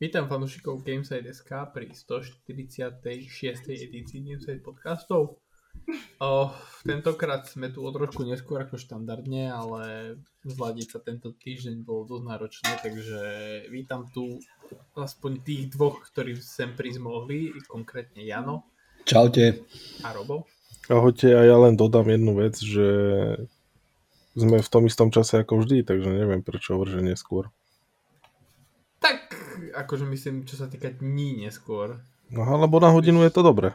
Vítam fanúšikov Gameside.sk pri 146. edícii Gameside podcastov. O, tentokrát sme tu o trošku neskôr ako štandardne, ale zladiť sa tento týždeň bolo dosť náročné, takže vítam tu aspoň tých dvoch, ktorí sem prísť mohli, konkrétne Jano. Čaute. A Robo. Ahojte, a ja len dodám jednu vec, že sme v tom istom čase ako vždy, takže neviem prečo hovorí, že neskôr. Akože myslím, čo sa týka dní neskôr. No alebo na hodinu je to dobre.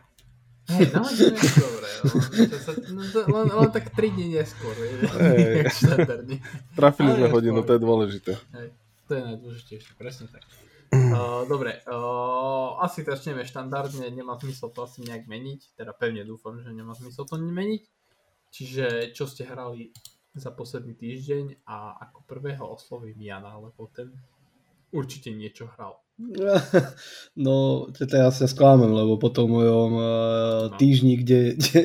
Hej, na hodinu je to dobre. Len, sa, no, len, len tak 3 dní neskôr. Hej. Trafili sme hodinu, to je dôležité. Hej, to je najdôležitejšie, presne tak. Uh, dobre, uh, asi začneme štandardne, nemá zmysel to asi nejak meniť, teda pevne dúfam, že nemá zmysel to meniť. Čiže čo ste hrali za posledný týždeň a ako prvého oslovím Jana, lebo ten určite niečo hral. No, teda ja sa sklámem, lebo po tom mojom uh, týždni, kde, kde,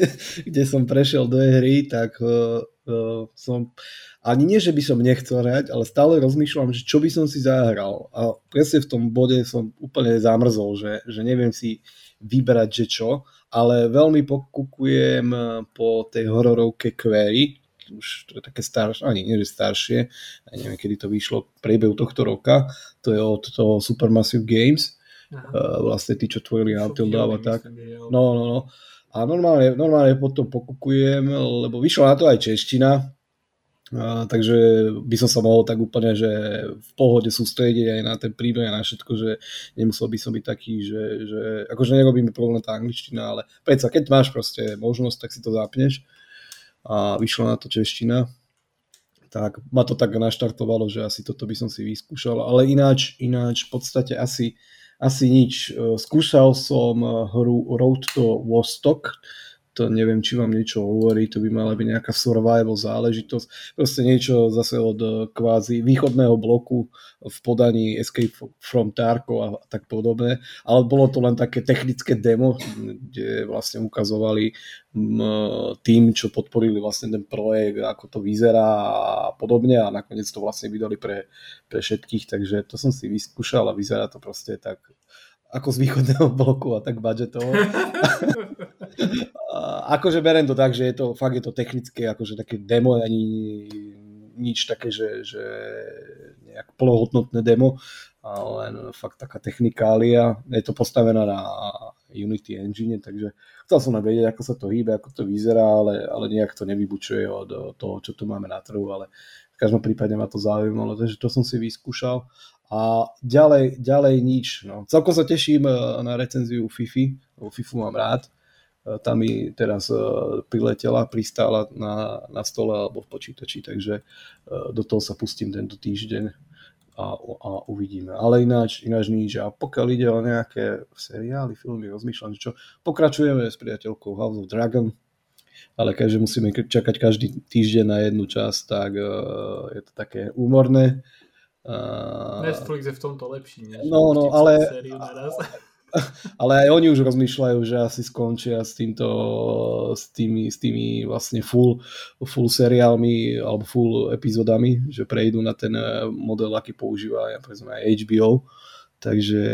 kde som prešiel do hry, tak uh, uh, som ani nie, že by som nechcel hrať, ale stále rozmýšľam, že čo by som si zahral. A presne v tom bode som úplne zamrzol, že, že neviem si vyberať, že čo, ale veľmi pokukujem po tej hororovke Query, už také staršie, ani nie, že staršie, ja neviem, kedy to vyšlo, priebehu tohto roka, to je od toho Supermassive Games, uh, vlastne tí, čo tvorili Until Dawn a tak. No, no, no. A normálne, normálne potom pokukujem, lebo vyšla na to aj čeština, a, takže by som sa mohol tak úplne, že v pohode sústrediť aj na ten príbeh a na všetko, že nemusel by som byť taký, že, že akože nerobí mi problém tá angličtina, ale predsa, keď máš proste možnosť, tak si to zapneš a vyšla na to čeština, tak ma to tak naštartovalo, že asi toto by som si vyskúšal, ale ináč, ináč v podstate asi, asi nič. Skúšal som hru Road to Vostok, to neviem, či vám niečo hovorí, to by mala byť nejaká survival záležitosť, proste niečo zase od eh, kvázi východného bloku v podaní Escape from Tarkov a tak podobné, ale bolo to len také technické demo, kde vlastne ukazovali mm, tým, čo podporili vlastne ten projekt, ako to vyzerá a podobne a nakoniec to vlastne vydali pre, pre všetkých, takže to som si vyskúšal a vyzerá to proste tak ako z východného bloku a tak budžetovo. akože berem to tak, že je to, fakt je to technické, akože také demo, ani nič také, že, že nejak polohodnotné demo, ale fakt taká technikália. Je to postavené na Unity Engine, takže chcel som vedieť, ako sa to hýbe, ako to vyzerá, ale, ale nejak to nevybučuje od toho, čo tu máme na trhu, ale v každom prípade ma to zaujímalo, takže to som si vyskúšal. A ďalej, ďalej nič. No. Celkom sa teším eh, na recenziu FIFI, lebo FIFU mám rád tam mi teraz e, priletela, pristála na, na stole alebo v počítači, takže e, do toho sa pustím tento týždeň a, a uvidíme. Ale ináč, ináč nič. A pokiaľ ide o nejaké seriály, filmy, rozmýšľam, čo pokračujeme s priateľkou House of Dragon, ale keďže musíme čakať každý týždeň na jednu časť, tak uh, je to také úmorné. Uh, Netflix je v tomto lepší, než no, no, ale, ale aj oni už rozmýšľajú, že asi skončia s týmto, s tými, s tými vlastne full, full seriálmi alebo full epizódami, že prejdú na ten eh, model, aký používa ja, povedzme aj HBO, takže,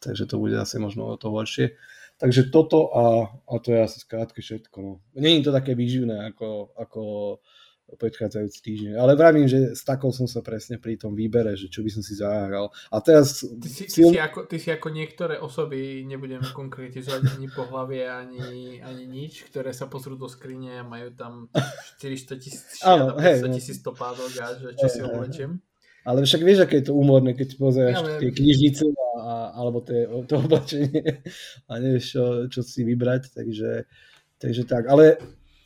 takže to bude asi možno o to horšie. Takže toto a, a to je asi skrátke všetko. No. Není to také výživné ako, ako predchádzajúci týždeň. Ale vravím, že s takou som sa presne pri tom výbere, že čo by som si zahral. A teraz... Ty si, ty si, ako, ty si ako niektoré osoby, nebudem konkretizovať ani po hlavie, ani, ani nič, ktoré sa pozrú do skrine a majú tam 400 tisíc, 500 tisíc topádok a že čo hej, si oblečiem. Ale však vieš, aké je to úmorné, keď pozeráš ja, tie knižnice a, alebo tie, to oblečenie a nevieš, čo, čo si vybrať, takže, takže tak. Ale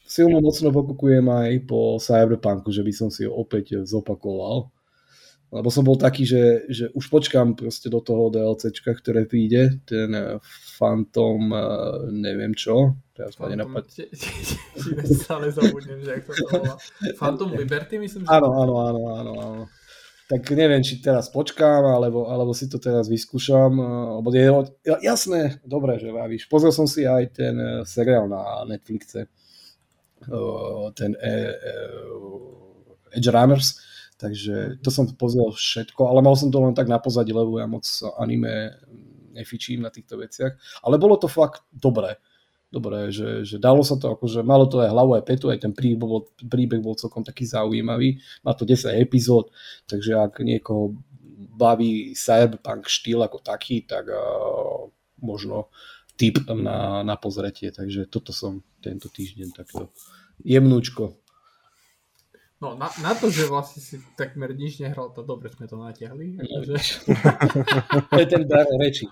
silno mocno pokukujem aj po Cyberpunku, že by som si ho opäť zopakoval. Lebo som bol taký, že, že už počkám proste do toho DLCčka, ktoré príde, ten eh, Phantom, eh, neviem čo, teraz ma nenapad... Stále zabudnem, že jak to volá. Phantom Liberty, myslím, že... Áno, áno, áno, áno, áno. Tak neviem, či teraz počkám, alebo, alebo si to teraz vyskúšam, eh, lebo je, jasné, dobre, že váviš. Pozrel som si aj ten seriál na Netflixe ten Edge Runners, Takže to som pozrel všetko, ale mal som to len tak na pozadí, lebo ja moc anime nefičím na týchto veciach. Ale bolo to fakt dobré. Dobré, že, že dalo sa to, akože malo to aj hlavu, aj petu, aj ten príbeh bol, príbeh bol celkom taký zaujímavý. Má to 10 epizód, takže ak niekoho baví cyberpunk štýl ako taký, tak uh, možno tip na, na pozretie. Takže toto som tento týždeň takto jemnúčko No, na, na to, že vlastne si takmer nič nehral, to dobre sme to natiahli. Akože... to je ten dar reči.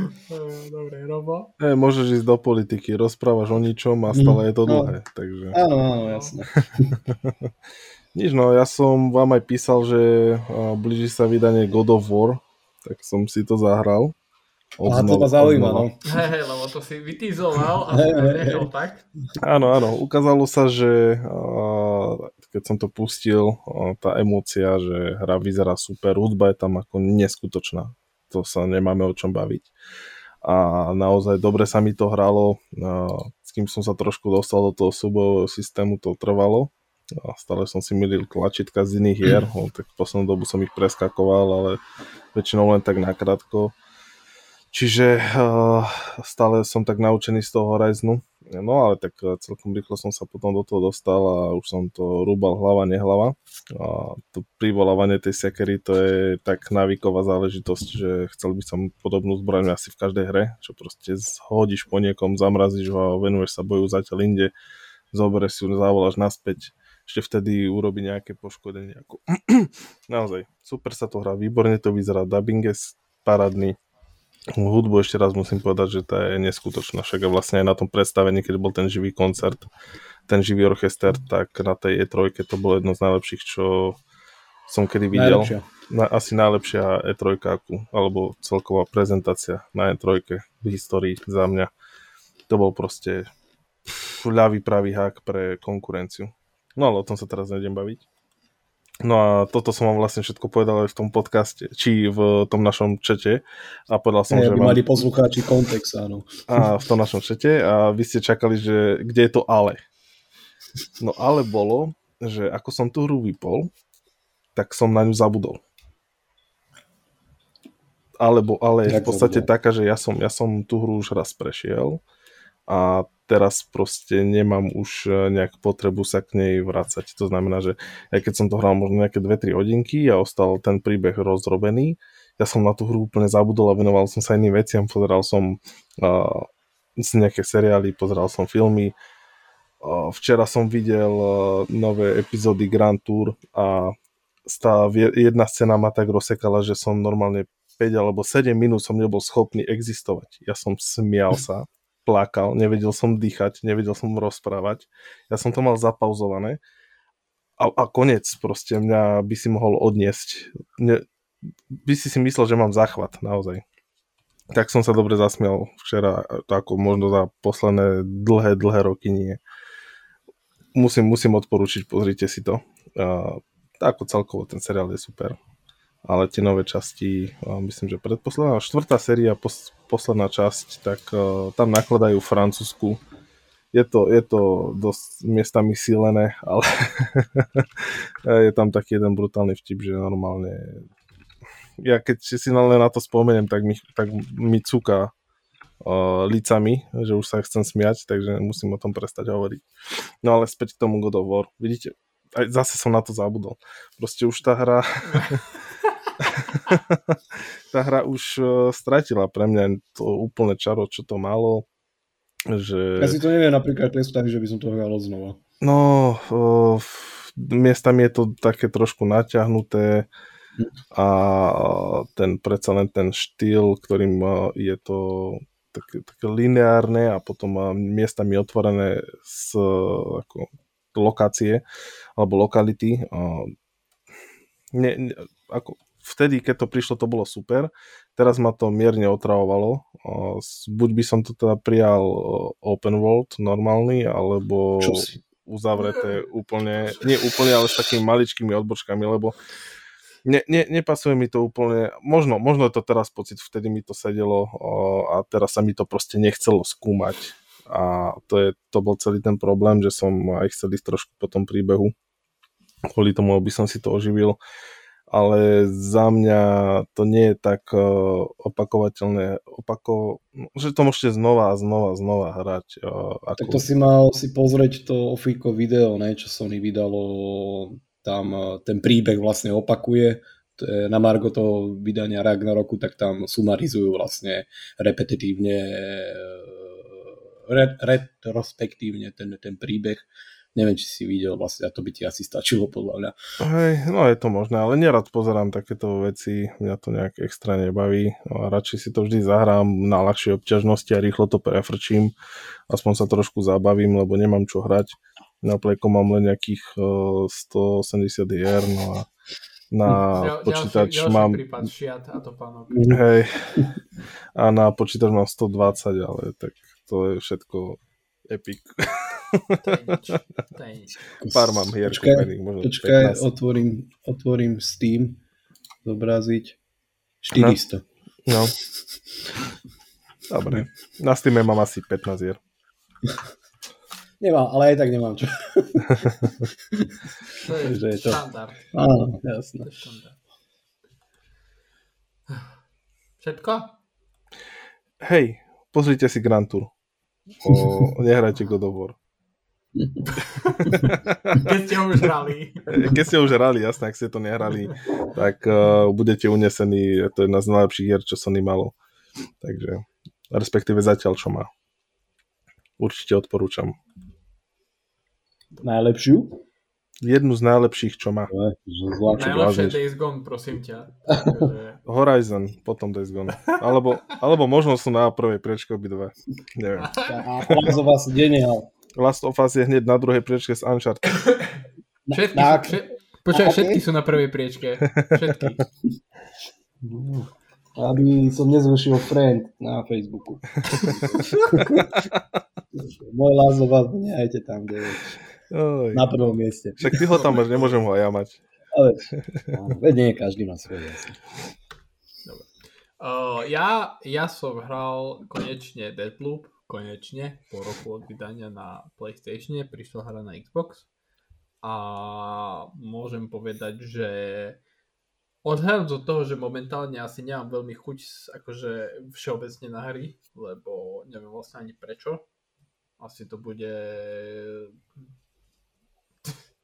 dobre, Robo. E, môžeš ísť do politiky, rozprávaš o ničom a stále je to mhm. dlhé. No. Takže... Áno, áno, jasné. Nič, no, ja som vám aj písal, že blíži sa vydanie God of War, tak som si to zahral. Odznova, to ma zaujíma, no. Hej, hej, lebo to si vytizoval a hey, hey, tak. Áno, áno, ukázalo sa, že keď som to pustil, tá emócia, že hra vyzerá super, hudba je tam ako neskutočná. To sa nemáme o čom baviť. A naozaj dobre sa mi to hralo, s kým som sa trošku dostal do toho súbojového systému, to trvalo. A stále som si milil tlačítka z iných hier, tak v poslednú dobu som ich preskakoval, ale väčšinou len tak nakrátko. Čiže uh, stále som tak naučený z toho Horizonu. No ale tak eh, celkom rýchlo som sa potom do toho dostal a už som to rúbal hlava, nehlava. A to privolávanie tej sekery to je tak návyková záležitosť, že chcel by som podobnú zbraň asi v každej hre, čo proste hodíš po niekom, zamrazíš ho a venuješ sa boju zatiaľ inde, zoberieš si ju, zavoláš naspäť, ešte vtedy urobí nejaké poškodenie. Naozaj, super sa to hrá, výborne to vyzerá, dubbing je parádny, Hudbu ešte raz musím povedať, že tá je neskutočná. Však vlastne aj na tom predstavení, keď bol ten živý koncert, ten živý orchester, tak na tej E3 to bolo jedno z najlepších, čo som kedy videl. Najlepšia. Na, asi najlepšia E3, alebo celková prezentácia na E3 v histórii za mňa. To bol proste ľavý pravý hák pre konkurenciu. No ale o tom sa teraz nejdem baviť. No a toto som vám vlastne všetko povedal aj v tom podcaste, či v tom našom čete. A povedal som, ja, že... Vám... mali poslucháči kontext, áno. A v tom našom čete a vy ste čakali, že kde je to ale. No ale bolo, že ako som tú hru vypol, tak som na ňu zabudol. Alebo, ale je v podstate taká, že ja som, ja som tú hru už raz prešiel a teraz proste nemám už e, nejak potrebu sa k nej vrácať. To znamená, že aj keď som to hral možno nejaké 2-3 hodinky a ostal ten príbeh rozrobený, ja som na tú hru úplne zabudol a venoval som sa iným veciam, pozeral som uh, nejaké seriály, pozeral som filmy, uh, včera som videl uh, nové epizódy Grand Tour a tá jedna scéna ma tak rozsekala, že som normálne 5 alebo 7 minút som nebol schopný existovať. Ja som smial sa plakal, nevedel som dýchať, nevedel som rozprávať. Ja som to mal zapauzované a, a konec proste mňa by si mohol odniesť. Ne, by si si myslel, že mám záchvat, naozaj. Tak som sa dobre zasmial včera, ako možno za posledné dlhé, dlhé roky nie. Musím, musím odporučiť, pozrite si to. Uh, ako celkovo ten seriál je super ale tie nové časti, myslím, že predposledná, štvrtá séria, pos, posledná časť, tak uh, tam nakladajú francúzsku. Je to, je to dosť miestami sílené, ale je tam taký jeden brutálny vtip, že normálne ja keď si len na to spomeniem, tak mi, tak mi cúka uh, licami, že už sa chcem smiať, takže musím o tom prestať hovoriť. No ale späť k tomu God of War. Vidíte, aj zase som na to zabudol. Proste už tá hra tá hra už uh, stratila pre mňa to úplne čaro, čo to malo. Že... Ja si to neviem napríklad predstaviť, že by som to hral znova. No, uh, miestami je to také trošku naťahnuté a ten predsa len ten štýl, ktorým uh, je to také, také lineárne a potom miestami otvorené z ako, lokácie alebo lokality. Ne, ne, ako, vtedy, keď to prišlo, to bolo super. Teraz ma to mierne otravovalo. Buď by som to teda prijal open world normálny, alebo uzavreté úplne, nie úplne, ale s takými maličkými odbočkami, lebo ne, ne, nepasuje mi to úplne, možno, možno je to teraz pocit, vtedy mi to sedelo a teraz sa mi to proste nechcelo skúmať. A to, je, to bol celý ten problém, že som aj chcel ísť trošku po tom príbehu. Kvôli tomu, aby som si to oživil ale za mňa to nie je tak uh, opakovateľné, opako, že to môžete znova a znova znova hrať. Uh, ako... Tak to si mal si pozrieť to Ofiko video, ne, čo Sony vydalo, tam uh, ten príbeh vlastne opakuje, na Margo toho vydania Ragnaroku, tak tam sumarizujú vlastne repetitívne, re, retrospektívne ten, ten príbeh Neviem, či si videl vlastne, a to by ti asi stačilo podľa mňa. Hej, no je to možné, ale nerad pozerám takéto veci, mňa to nejak extra nebaví. No a radšej si to vždy zahrám na ľahšej obťažnosti a rýchlo to prefrčím. Aspoň sa trošku zabavím, lebo nemám čo hrať. Na Playko mám len nejakých uh, 180 hier, no a na ja, počítač ďalší, mám... prípad, šiat a to pánok. Hej. A na počítač mám 120, ale tak to je všetko epic. To je nič. To je nič. Pár mám hier počkaj, kúpených, možno Počkaj, otvorím, otvorím Steam, zobraziť. 400. No. no. Dobre. Na Steam mám asi 15 hier. Nemám, ale aj tak nemám čo. to je, je to. štandard. Áno, jasné. Všetko? Hej, pozrite si Grand Tour. O, nehrajte God of War. Keď ste ho už hrali. Keď ste ho už hrali, jasne, ak ste to nehrali, tak uh, budete unesení, to je jedna z najlepších hier, čo Sony malo. Takže, respektíve zatiaľ, čo má. Určite odporúčam. Najlepšiu? Jednu z najlepších, čo má. Najlepšie Days Gone, prosím ťa. Horizon, potom Days Gone. Alebo, alebo možno sú na prvej priečke obidve. Neviem. A vás geniál. Last of Us je hneď na druhej priečke s Uncharted. Všetky, na, sú, všet, počkaj, okay. všetky sú na prvej priečke. Všetky. Aby som nezrušil friend na Facebooku. Môj Last of Us, nehajte tam, kde je. Oj. Na prvom mieste. Však ty ho tam máš, nemôžem ho aj ja mať. Ale, veď nie, každý má svoje. Uh, ja, ja som hral konečne Deadloop, konečne po roku od vydania na PlayStation, prišla hra na Xbox a môžem povedať, že odhľadom od toho, že momentálne asi nemám veľmi chuť akože všeobecne na hry, lebo neviem vlastne ani prečo. Asi to bude...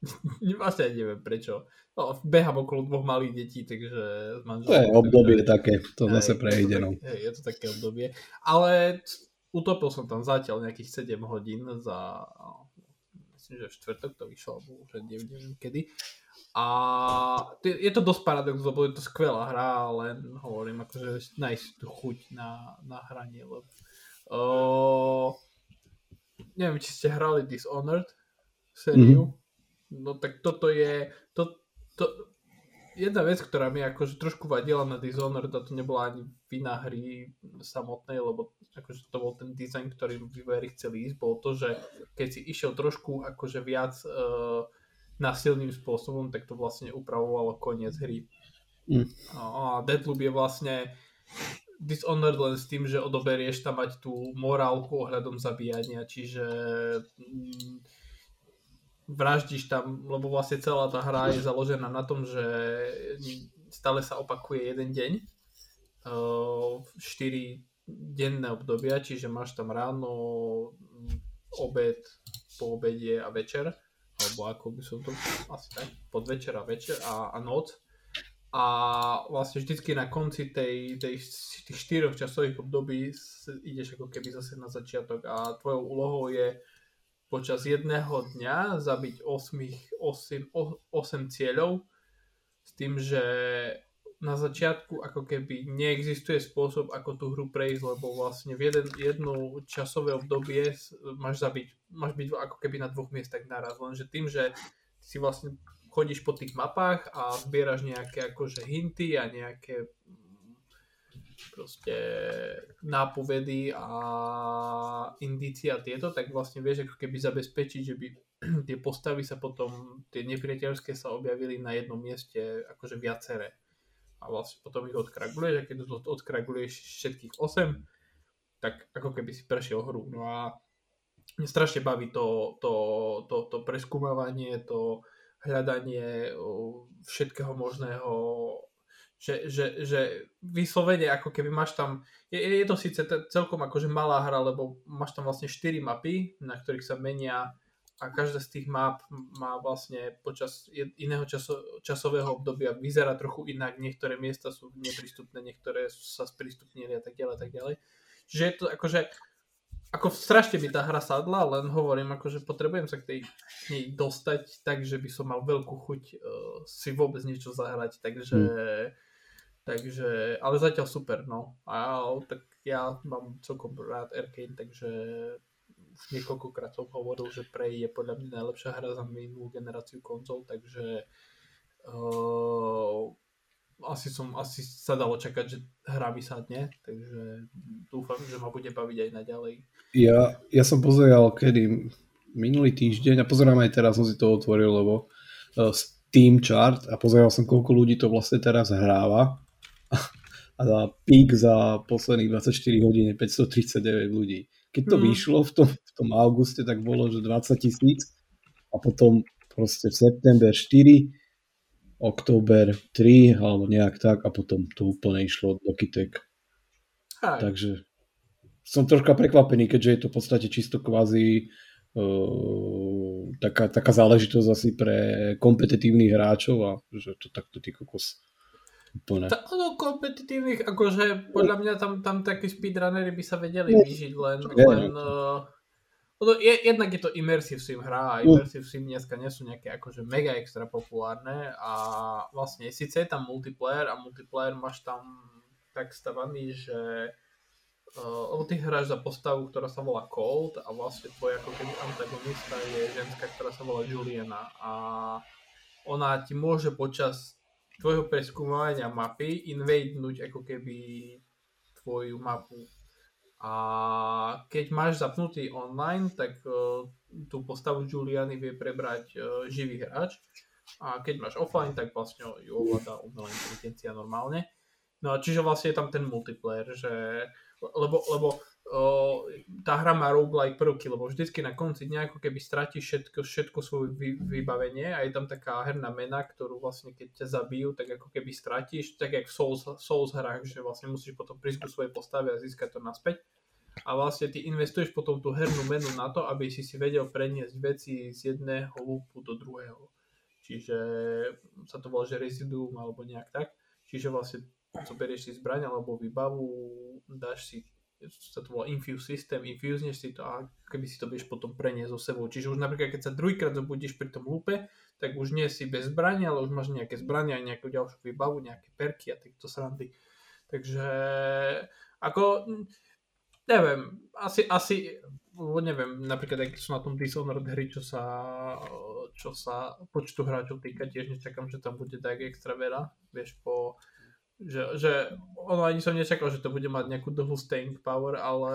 vlastne neviem prečo. No, behám okolo dvoch malých detí, takže To je obdobie takže... také, to zase prejde. No. Je to také obdobie. Ale utopil som tam zatiaľ nejakých 7 hodín za myslím, že v štvrtok to vyšlo, alebo už neviem, kedy. A je to dosť paradox, lebo je to skvelá hra, len hovorím, akože nájsť tú chuť na, na hranie, lebo uh, neviem, či ste hrali Dishonored sériu, mm-hmm. no tak toto je, to, to, jedna vec, ktorá mi akože trošku vadila na Dishonored, a to nebola ani vina hry samotnej, lebo akože to bol ten dizajn, ktorý vývojári chceli ísť, bol to, že keď si išiel trošku akože viac uh, násilným spôsobom, tak to vlastne upravovalo koniec hry. Mm. A Deadloop je vlastne Dishonored len s tým, že odoberieš tam mať tú morálku ohľadom zabíjania, čiže mm, vraždíš tam, lebo vlastne celá tá hra je založená na tom, že stále sa opakuje jeden deň, 4 denné obdobia, čiže máš tam ráno, obed, po obede a večer, alebo ako by som to asi tak, podvečer a večer a, a noc. A vlastne vždycky na konci tej, tej, tých štyroch časových období ideš ako keby zase na začiatok a tvojou úlohou je počas jedného dňa zabiť 8, 8, 8 cieľov s tým, že na začiatku ako keby neexistuje spôsob, ako tú hru prejsť, lebo vlastne v jeden, jedno časové obdobie máš zabiť, máš byť ako keby na dvoch miestach naraz, lenže tým, že si vlastne chodíš po tých mapách a zbieraš nejaké akože hinty a nejaké proste nápovedy a indície a tieto, tak vlastne vieš ako keby zabezpečiť, že by tie postavy sa potom, tie nepriateľské sa objavili na jednom mieste akože viaceré. A vlastne potom ich odkraguluješ a keď odkraguluješ všetkých 8, tak ako keby si prešiel hru. No a mne strašne baví to, to, to, to preskúmavanie, to hľadanie všetkého možného, že, že, že vyslovene ako keby máš tam, je, je to síce celkom akože malá hra, lebo máš tam vlastne 4 mapy, na ktorých sa menia a každá z tých map má vlastne počas iného časo, časového obdobia vyzerá trochu inak, niektoré miesta sú neprístupné, niektoré sa sprístupnili a tak ďalej, tak ďalej. Čiže je to akože ako strašne by tá hra sadla, len hovorím, akože potrebujem sa k tej nej dostať tak, že by som mal veľkú chuť uh, si vôbec niečo zahrať, takže hmm. takže, ale zatiaľ super, no. A tak ja mám celkom rád Arkane, takže už niekoľkokrát som hovoril, že Prey je podľa mňa najlepšia hra za minulú generáciu konzol, takže uh, asi som, asi sa dalo čakať, že hra mi sadne, takže dúfam, že ma bude baviť aj naďalej. Ja, ja som pozeral kedy minulý týždeň a pozerám aj teraz, som si to otvoril, lebo uh, Steam chart a pozeral som, koľko ľudí to vlastne teraz hráva a za pík za posledných 24 hodín je 539 ľudí. Keď to mm. vyšlo v tom, v tom auguste, tak bolo, že 20 tisíc a potom proste v september 4 október 3 alebo nejak tak a potom to úplne išlo do kytek. Aj. Takže som troška prekvapený, keďže je to v podstate čisto kvázi uh, taká, taká záležitosť asi pre kompetitívnych hráčov a že to takto ty kokos úplne. Ta, no, kompetitívnych, akože podľa mňa tam, tam takí speedrunnery by sa vedeli vyžiť, len, len uh, je, jednak je to Immersive Sim hra a Immersive Sim dneska nie sú nejaké akože mega extra populárne a vlastne síce je tam multiplayer a multiplayer máš tam tak stavaný, že uh, lebo ty hráš za postavu, ktorá sa volá Cold a vlastne tvoj ako keby antagonista je ženská, ktorá sa volá Juliana a ona ti môže počas tvojho preskúmovania mapy invadenúť ako keby tvoju mapu a keď máš zapnutý online, tak uh, tú postavu Juliany vie prebrať uh, živý hráč. A keď máš offline, tak vlastne ju ovláda umelá inteligencia normálne. No a čiže vlastne je tam ten multiplayer, že lebo, lebo o, tá hra má roguelike prvky, lebo vždycky na konci dňa ako keby stratíš všetko, všetko svoje vy, vybavenie a je tam taká herná mena, ktorú vlastne keď ťa zabijú, tak ako keby stratíš, tak jak v Souls, Souls hrách, že vlastne musíš potom prísť ku svojej postave a získať to naspäť. A vlastne ty investuješ potom tú hernú menu na to, aby si si vedel preniesť veci z jedného lúpu do druhého. Čiže sa to volá, že residuum alebo nejak tak. Čiže vlastne zoberieš si zbraň alebo výbavu, dáš si sa to volá infuse system, infuzneš si to a keby si to budeš potom preniesť so sebou. Čiže už napríklad, keď sa druhýkrát zobudíš pri tom lúpe, tak už nie si bez zbrania, ale už máš nejaké zbrania, nejakú ďalšiu výbavu, nejaké perky a týchto srandy. Takže ako, neviem, asi, asi neviem, napríklad ak sú na tom Dishonored hry, čo sa, čo sa počtu hráčov týka, tiež nečakám, že tam bude tak extra veľa, vieš, po že, že ono ani som nečakal, že to bude mať nejakú dlhú staying power, ale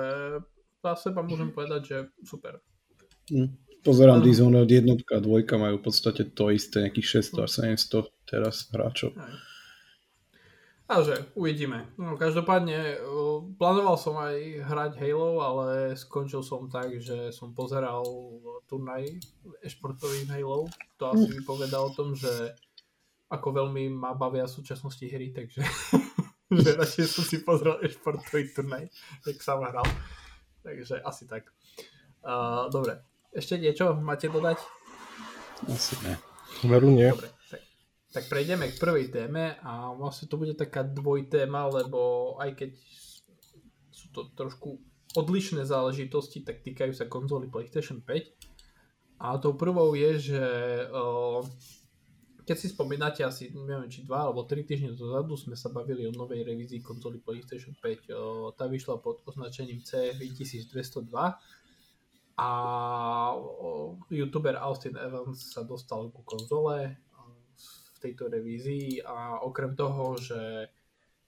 za seba môžem povedať, že super. Hm. Pozerám, uh. Dishonored jednotka a dvojka majú v podstate to isté, nejakých 600 až 700 teraz hráčov. Aj. Takže uvidíme. No, každopádne plánoval som aj hrať Halo, ale skončil som tak, že som pozeral turnaj e-športovým Halo. To asi hm. vypovedá o tom, že ako veľmi ma bavia v súčasnosti hry, takže že radšej som si pozrel e-športový turnaj, jak sa hral. Takže asi tak. Uh, dobre, ešte niečo máte dodať? Asi ne. Veru nie. Dobre, tak, tak prejdeme k prvej téme a vlastne to bude taká dvojtéma, lebo aj keď sú to trošku odlišné záležitosti, tak týkajú sa konzoly PlayStation 5. A tou prvou je, že uh, keď si spomínate asi, neviem, či dva alebo tri týždne dozadu sme sa bavili o novej revízii konzoly PlayStation 5. O, tá vyšla pod označením C1202 a o, youtuber Austin Evans sa dostal ku konzole v tejto revízii a okrem toho, že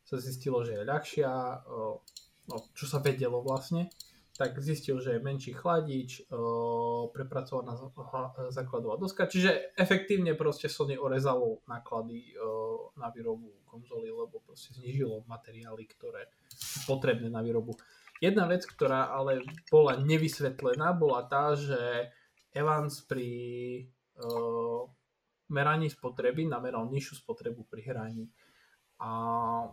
sa zistilo, že je ľahšia, o, no, čo sa vedelo vlastne, tak zistil, že je menší chladič, prepracovaná základová doska, čiže efektívne proste Sony orezalo náklady na výrobu konzoly, lebo proste znižilo materiály, ktoré sú potrebné na výrobu. Jedna vec, ktorá ale bola nevysvetlená, bola tá, že Evans pri meraní spotreby nameral nižšiu spotrebu pri hraní. A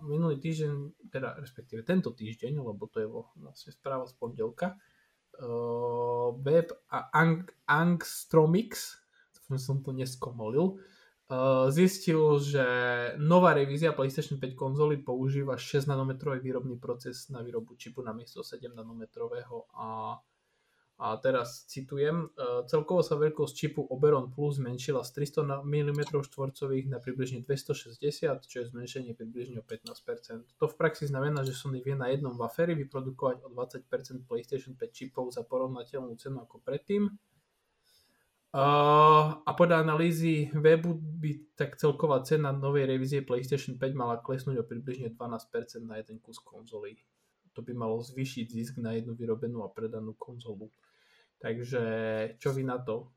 minulý týždeň, teda respektíve tento týždeň, lebo to je vlastne správa z pondelka, uh, web a Ang- Angstromix, som to neskomolil, uh, zistil, že nová revízia PlayStation 5 konzoly používa 6 nanometrový výrobný proces na výrobu čipu namiesto 7 nanometrového a a teraz citujem, e, celkovo sa veľkosť čipu Oberon Plus zmenšila z 300 mm štvorcových na približne 260, čo je zmenšenie približne o 15%. To v praxi znamená, že Sony vie na jednom waferi vyprodukovať o 20% PlayStation 5 čipov za porovnateľnú cenu ako predtým. Uh, a podľa analýzy webu by tak celková cena novej revízie PlayStation 5 mala klesnúť o približne 12% na jeden kus konzoly. To by malo zvýšiť zisk na jednu vyrobenú a predanú konzolu. Takže čo vy na to?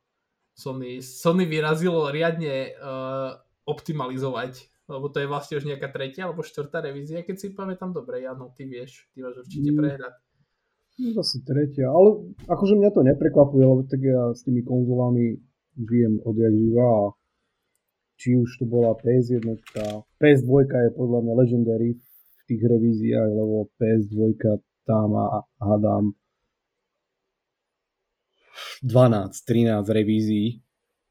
Sony, Sony vyrazilo riadne uh, optimalizovať, lebo to je vlastne už nejaká tretia alebo štvrtá revízia, keď si pamätám dobre, Jano, ty vieš, ty máš určite mm. prehľad. No asi tretia, ale akože mňa to neprekvapuje, lebo tak ja s tými konzolami žijem odjak živa a či už to bola PS1, PS2 je podľa mňa legendary v tých revíziách, lebo PS2 tam a hádam 12-13 revízií.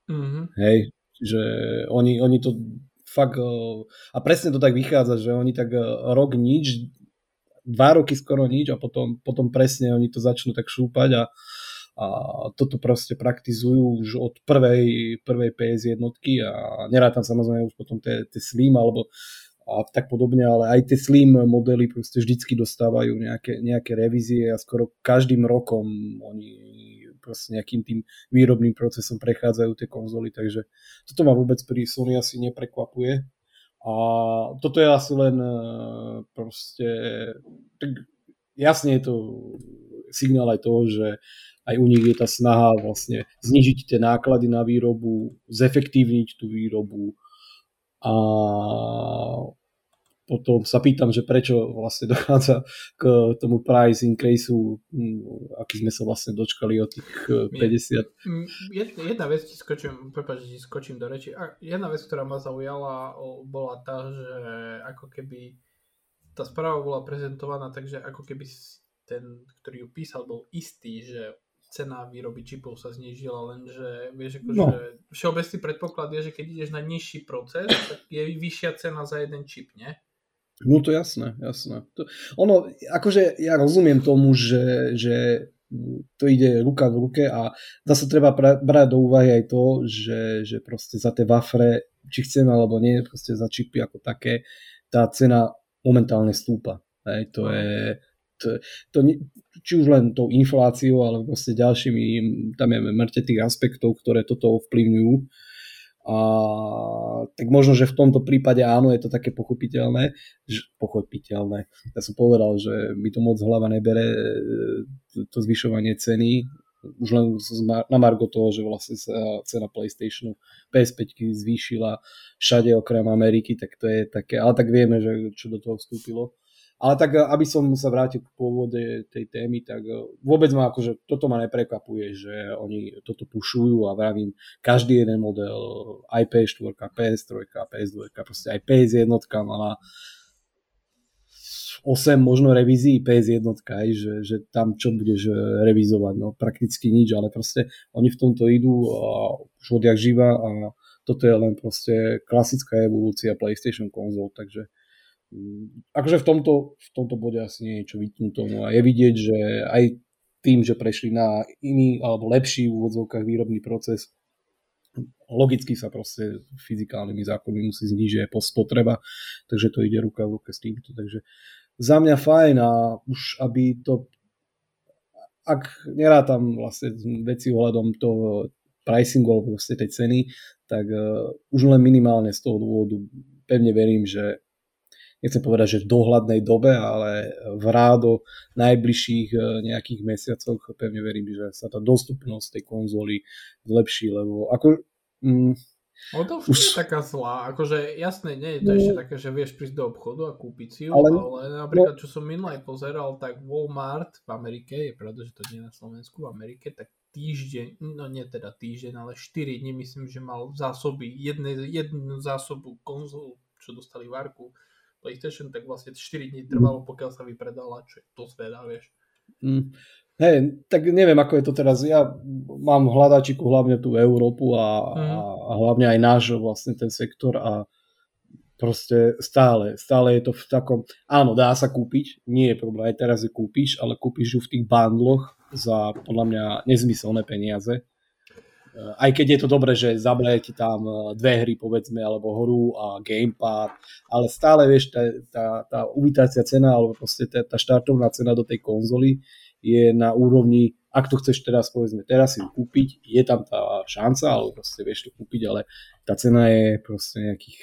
Mm-hmm. Hej, že oni, oni to fakt, a presne to tak vychádza, že oni tak rok nič, dva roky skoro nič a potom, potom presne oni to začnú tak šúpať a, a toto proste praktizujú už od prvej, prvej PS jednotky a nerátam samozrejme už potom tie, tie Slim alebo a tak podobne, ale aj tie Slim modely proste vždycky dostávajú nejaké, nejaké revízie a skoro každým rokom oni proste nejakým tým výrobným procesom prechádzajú tie konzoly, takže toto ma vôbec pri Sony asi neprekvapuje. A toto je asi len e, proste, tak jasne je to signál aj toho, že aj u nich je tá snaha vlastne znižiť tie náklady na výrobu, zefektívniť tú výrobu a potom sa pýtam, že prečo vlastne dochádza k tomu price increaseu, mm, aký sme sa vlastne dočkali od tých 50. Mm, jedna vec ti skočím, prepáč, ti skočím do reči. Jedna vec, ktorá ma zaujala, bola tá, že ako keby tá správa bola prezentovaná, takže ako keby ten, ktorý ju písal, bol istý, že cena výroby čipov sa znížila, lenže vieš, akože no. všeobecný predpoklad je, že keď ideš na nižší proces, tak je vyššia cena za jeden čip, nie? No to jasné, jasné. To, ono, akože ja rozumiem tomu, že, že to ide ruka v ruke a zase treba pra, brať do úvahy aj to, že, že proste za tie wafre, či chceme alebo nie, proste za čipy ako také, tá cena momentálne stúpa. Hej, to je, to, to, či už len tou infláciou, ale proste ďalšími, tam je mŕte tých aspektov, ktoré toto ovplyvňujú a tak možno, že v tomto prípade áno, je to také pochopiteľné, že, pochopiteľné. Ja som povedal, že mi to moc hlava nebere e, to zvyšovanie ceny, už len na margo toho, že vlastne sa cena PlayStationu PS5 zvýšila všade okrem Ameriky, tak to je také, ale tak vieme, že čo do toho vstúpilo. Ale tak, eh, aby som sa vrátil k pôvode tej témy, tak eh, vôbec ma akože, toto ma neprekvapuje, že oni toto pušujú a vravím, každý jeden model, aj PS4, PS3, PS2, proste aj PS1 mala 8 možno revízií PS1, aj, že, že tam čo budeš eh, revizovať, no prakticky nič, ale proste oni v tomto idú a už odjak živa a toto je len proste klasická evolúcia PlayStation konzol, takže akože v tomto, v tomto bode asi nie je čo vytnúť tomu a je vidieť, že aj tým, že prešli na iný alebo lepší v úvodzovkách výrobný proces, logicky sa proste fyzikálnymi zákonmi musí znižiť aj spotreba, takže to ide ruka v ruke s týmto. Takže za mňa fajn a už aby to ak nerátam vlastne veci ohľadom toho pricingu alebo vlastne tej ceny, tak uh, už len minimálne z toho dôvodu pevne verím, že nechcem povedať, že v dohľadnej dobe, ale v rádo najbližších e, nejakých mesiacoch pevne verím, že sa tá dostupnosť tej konzoly zlepší, lebo ako... Mm, No to už je taká zlá, akože jasné, nie je to no, ešte také, že vieš prísť do obchodu a kúpiť si ju, ale, ale napríklad no, čo som minulé pozeral, tak Walmart v Amerike, je pravda, že to nie je na Slovensku, v Amerike, tak týždeň, no nie teda týždeň, ale 4 dní myslím, že mal zásoby, jedne, jednu zásobu konzol, čo dostali v Arku PlayStation, tak vlastne 4 dní trvalo, pokiaľ sa vypredala, čo je dosť veľa, vieš. Mm. Hej, tak neviem, ako je to teraz. Ja mám hľadačiku hlavne tú Európu a, mm. a, hlavne aj náš vlastne ten sektor a proste stále, stále je to v takom, áno, dá sa kúpiť, nie je problém, aj teraz je kúpiš, ale kúpiš ju v tých bundloch za podľa mňa nezmyselné peniaze. Aj keď je to dobré, že zableje tam eh, dve hry, povedzme, alebo hru a gamepad, ale stále, vieš, tá, tá, tá uvítacia cena, alebo proste tá, tá štartovná cena do tej konzoly je na úrovni, ak to chceš teraz, povedzme, teraz si ju kúpiť, je tam tá šanca, alebo proste vieš to kúpiť, ale tá cena je proste nejakých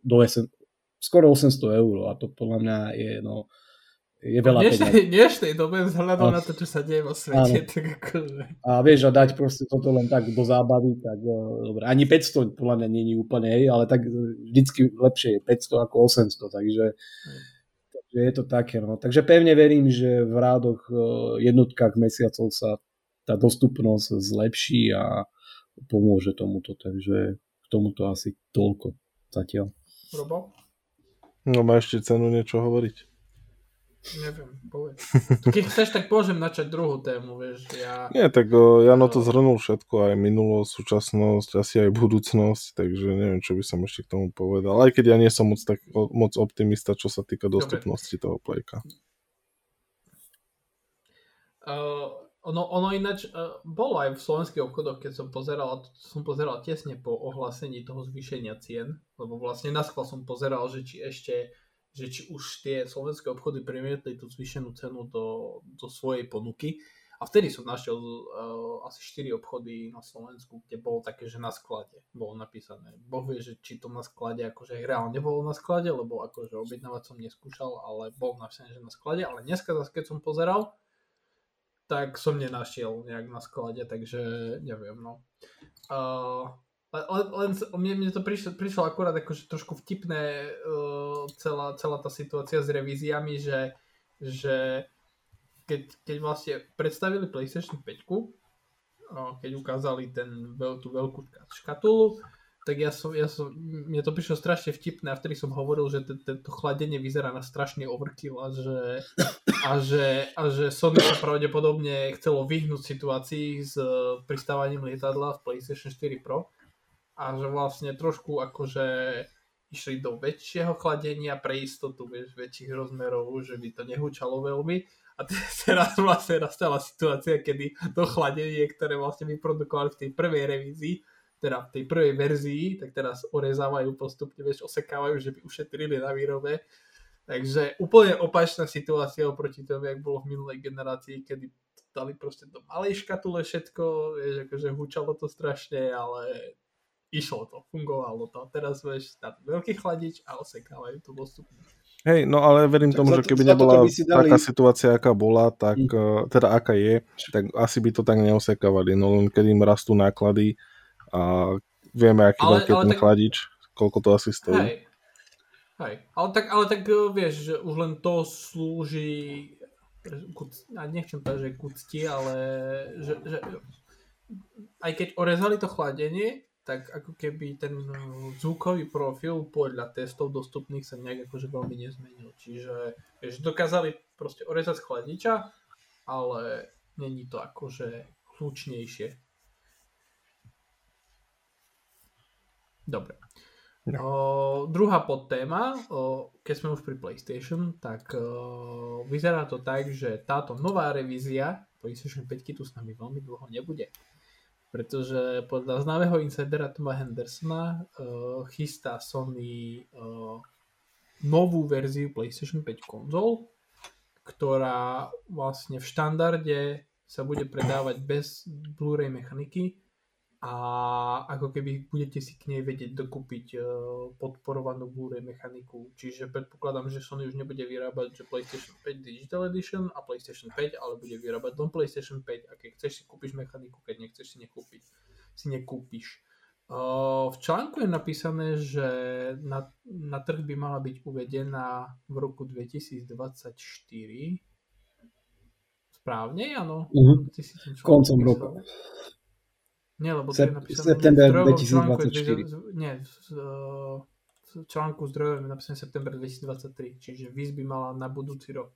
do 8, skoro 800 eur a to podľa mňa je, no, je veľa dnešnej, dnešnej dobe vzhľadom na to, čo sa deje vo svete. Tak akože... A vieš, a dať proste toto len tak do zábavy, tak uh, dobre. Ani 500 podľa mňa je úplne, hej, ale tak vždycky lepšie je 500 ako 800, takže, hmm. takže je to také. No. Takže pevne verím, že v rádoch uh, jednotkách mesiacov sa tá dostupnosť zlepší a pomôže tomuto, takže k tomuto asi toľko zatiaľ. Robo? No má ešte cenu niečo hovoriť. Neviem, povedz. Keď chceš, tak môžem načať druhú tému, vieš. Ja... Nie, tak o, Jano to zhrnul všetko, aj minulosť, súčasnosť, asi aj budúcnosť, takže neviem, čo by som ešte k tomu povedal. Aj keď ja nie som moc, tak, moc optimista, čo sa týka dostupnosti Dobre. toho plejka. Uh, ono, ono ináč uh, bolo aj v slovenských obchodoch, keď som pozeral, som pozeral tesne po ohlásení toho zvýšenia cien, lebo vlastne na som pozeral, že či ešte, že či už tie slovenské obchody premietli tú zvýšenú cenu do, do svojej ponuky. A vtedy som našiel uh, asi 4 obchody na Slovensku, kde bolo také, že na sklade bolo napísané. Boh vie, že či to na sklade akože reálne bolo na sklade, lebo akože objednávať som neskúšal, ale bol napísané, že na sklade. Ale dneska zase, keď som pozeral, tak som nenašiel nejak na sklade, takže neviem, no. Uh, len, len mne, mne to prišlo, prišlo akurát akože trošku vtipné uh, celá, celá tá situácia s revíziami, že, že keď, keď vlastne predstavili PlayStation 5, uh, keď ukázali ten, tú veľkú škatulu, tak ja som, ja som, mne to prišlo strašne vtipné a vtedy som hovoril, že to chladenie vyzerá na strašný overkill a že, a že, a že Sony sa pravdepodobne chcelo vyhnúť situácii s e, pristávaním lietadla v PlayStation 4 Pro a že vlastne trošku akože išli do väčšieho chladenia pre istotu, vieš, väčších rozmerov, že by to nehúčalo veľmi. A teraz vlastne nastala situácia, kedy to chladenie, ktoré vlastne vyprodukovali v tej prvej revízii, teda v tej prvej verzii, tak teraz orezávajú postupne, vieš, osekávajú, že by ušetrili na výrobe. Takže úplne opačná situácia oproti tomu, jak bolo v minulej generácii, kedy dali proste do malej škatule všetko, vieš, akože húčalo to strašne, ale išlo to, fungovalo to. Teraz vieš, tam veľký chladič a osekávajú to postupne. Hej, no ale verím tomu, že keby nebola by dali... taká situácia, aká bola, tak, mm. teda aká je, tak asi by to tak neosekávali. No len keď im rastú náklady, a vieme, aký ale, veľký ale ten tak... chladič, koľko to asi stojí. Hej. Hej. Ale tak, ale tak eh, vieš, že už len to slúži a nechcem povedať, že kucti, ale že, že aj keď orezali to chladenie, tak ako keby ten zvukový profil podľa testov dostupných sa nejak akože veľmi nezmenil. Čiže vieš, dokázali proste orezať chladiča, ale není to akože hlučnejšie. Dobre. No. O, druhá podtéma, o, keď sme už pri PlayStation, tak o, vyzerá to tak, že táto nová revízia PlayStation 5 tu s nami veľmi dlho nebude. Pretože podľa známeho insidera Toma Hendersona o, chystá Sony o, novú verziu PlayStation 5 konzol, ktorá vlastne v štandarde sa bude predávať bez Blu-ray mechaniky a ako keby budete si k nej vedieť dokúpiť uh, podporovanú Blu-ray mechaniku. Čiže predpokladám, že Sony už nebude vyrábať že PlayStation 5 Digital Edition a PlayStation 5, ale bude vyrábať len PlayStation 5 a keď chceš si kúpiš mechaniku, keď nechceš si nekúpiť, si nekúpiš. Uh, v článku je napísané, že na, na trh by mala byť uvedená v roku 2024 správne, áno. Článok Koncom písal. Nie, lebo to je napísané... september v zdrojovom článku je 2024. dve- Nie, v, článku zdrojov je napísané september 2023, čiže výz by mala na budúci rok.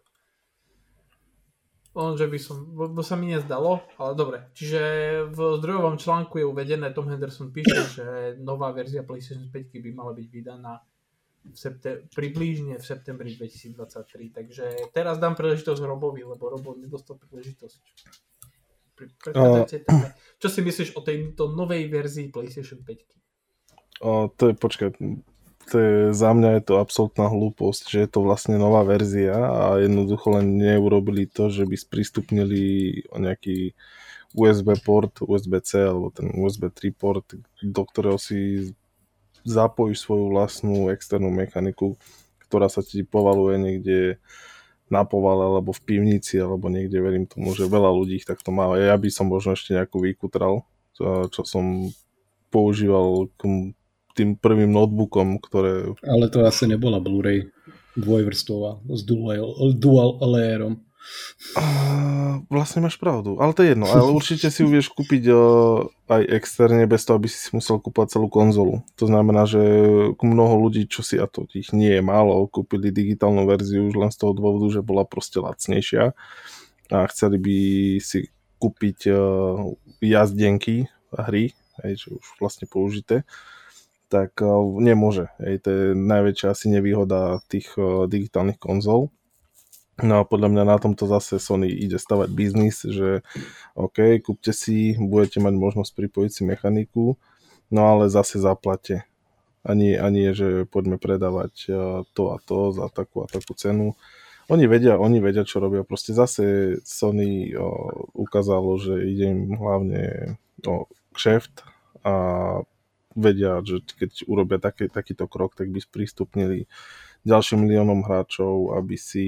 Len, že by som, bo, sa mi nezdalo, ale dobre. Čiže v zdrojovom článku je uvedené, Tom Henderson píše, že nová verzia PlayStation 5 by mala byť vydaná v septe- približne v septembri 2023. Takže teraz dám príležitosť Robovi, lebo Robo nedostal príležitosť. Pri- téme. Čo si myslíš o tejto novej verzii PlayStation 5? O, to je, počkaj, to je, za mňa je to absolútna hlúposť, že je to vlastne nová verzia a jednoducho len neurobili to, že by sprístupnili nejaký USB port, USB-C alebo ten USB 3 port, do ktorého si zapojíš svoju vlastnú externú mechaniku, ktorá sa ti povaluje niekde na povale alebo v pivnici alebo niekde, verím tomu, že veľa ľudí ich takto má. Ja by som možno ešte nejakú vykutral, čo, čo som používal k tým prvým notebookom, ktoré... Ale to asi nebola Blu-ray dvojvrstová s dual, dual layerom. A, vlastne máš pravdu, ale to je jedno. Ale určite si ju vieš kúpiť aj externe bez toho, aby si musel kúpať celú konzolu. To znamená, že mnoho ľudí, čo si, a to ich nie je málo, kúpili digitálnu verziu už len z toho dôvodu, že bola proste lacnejšia a chceli by si kúpiť jazdenky hry, hej, čo už vlastne použité tak nemôže. Hej, to je najväčšia asi nevýhoda tých digitálnych konzol. No a podľa mňa na tomto zase Sony ide stavať biznis, že OK, kúpte si, budete mať možnosť pripojiť si mechaniku, no ale zase zaplate. Ani, ani je, že poďme predávať uh, to a to za takú a takú cenu. Oni vedia, oni vedia, čo robia. Proste zase Sony uh, ukázalo, že ide im hlavne o kšeft a vedia, že keď urobia taký, takýto krok, tak by sprístupnili ďalším miliónom hráčov, aby si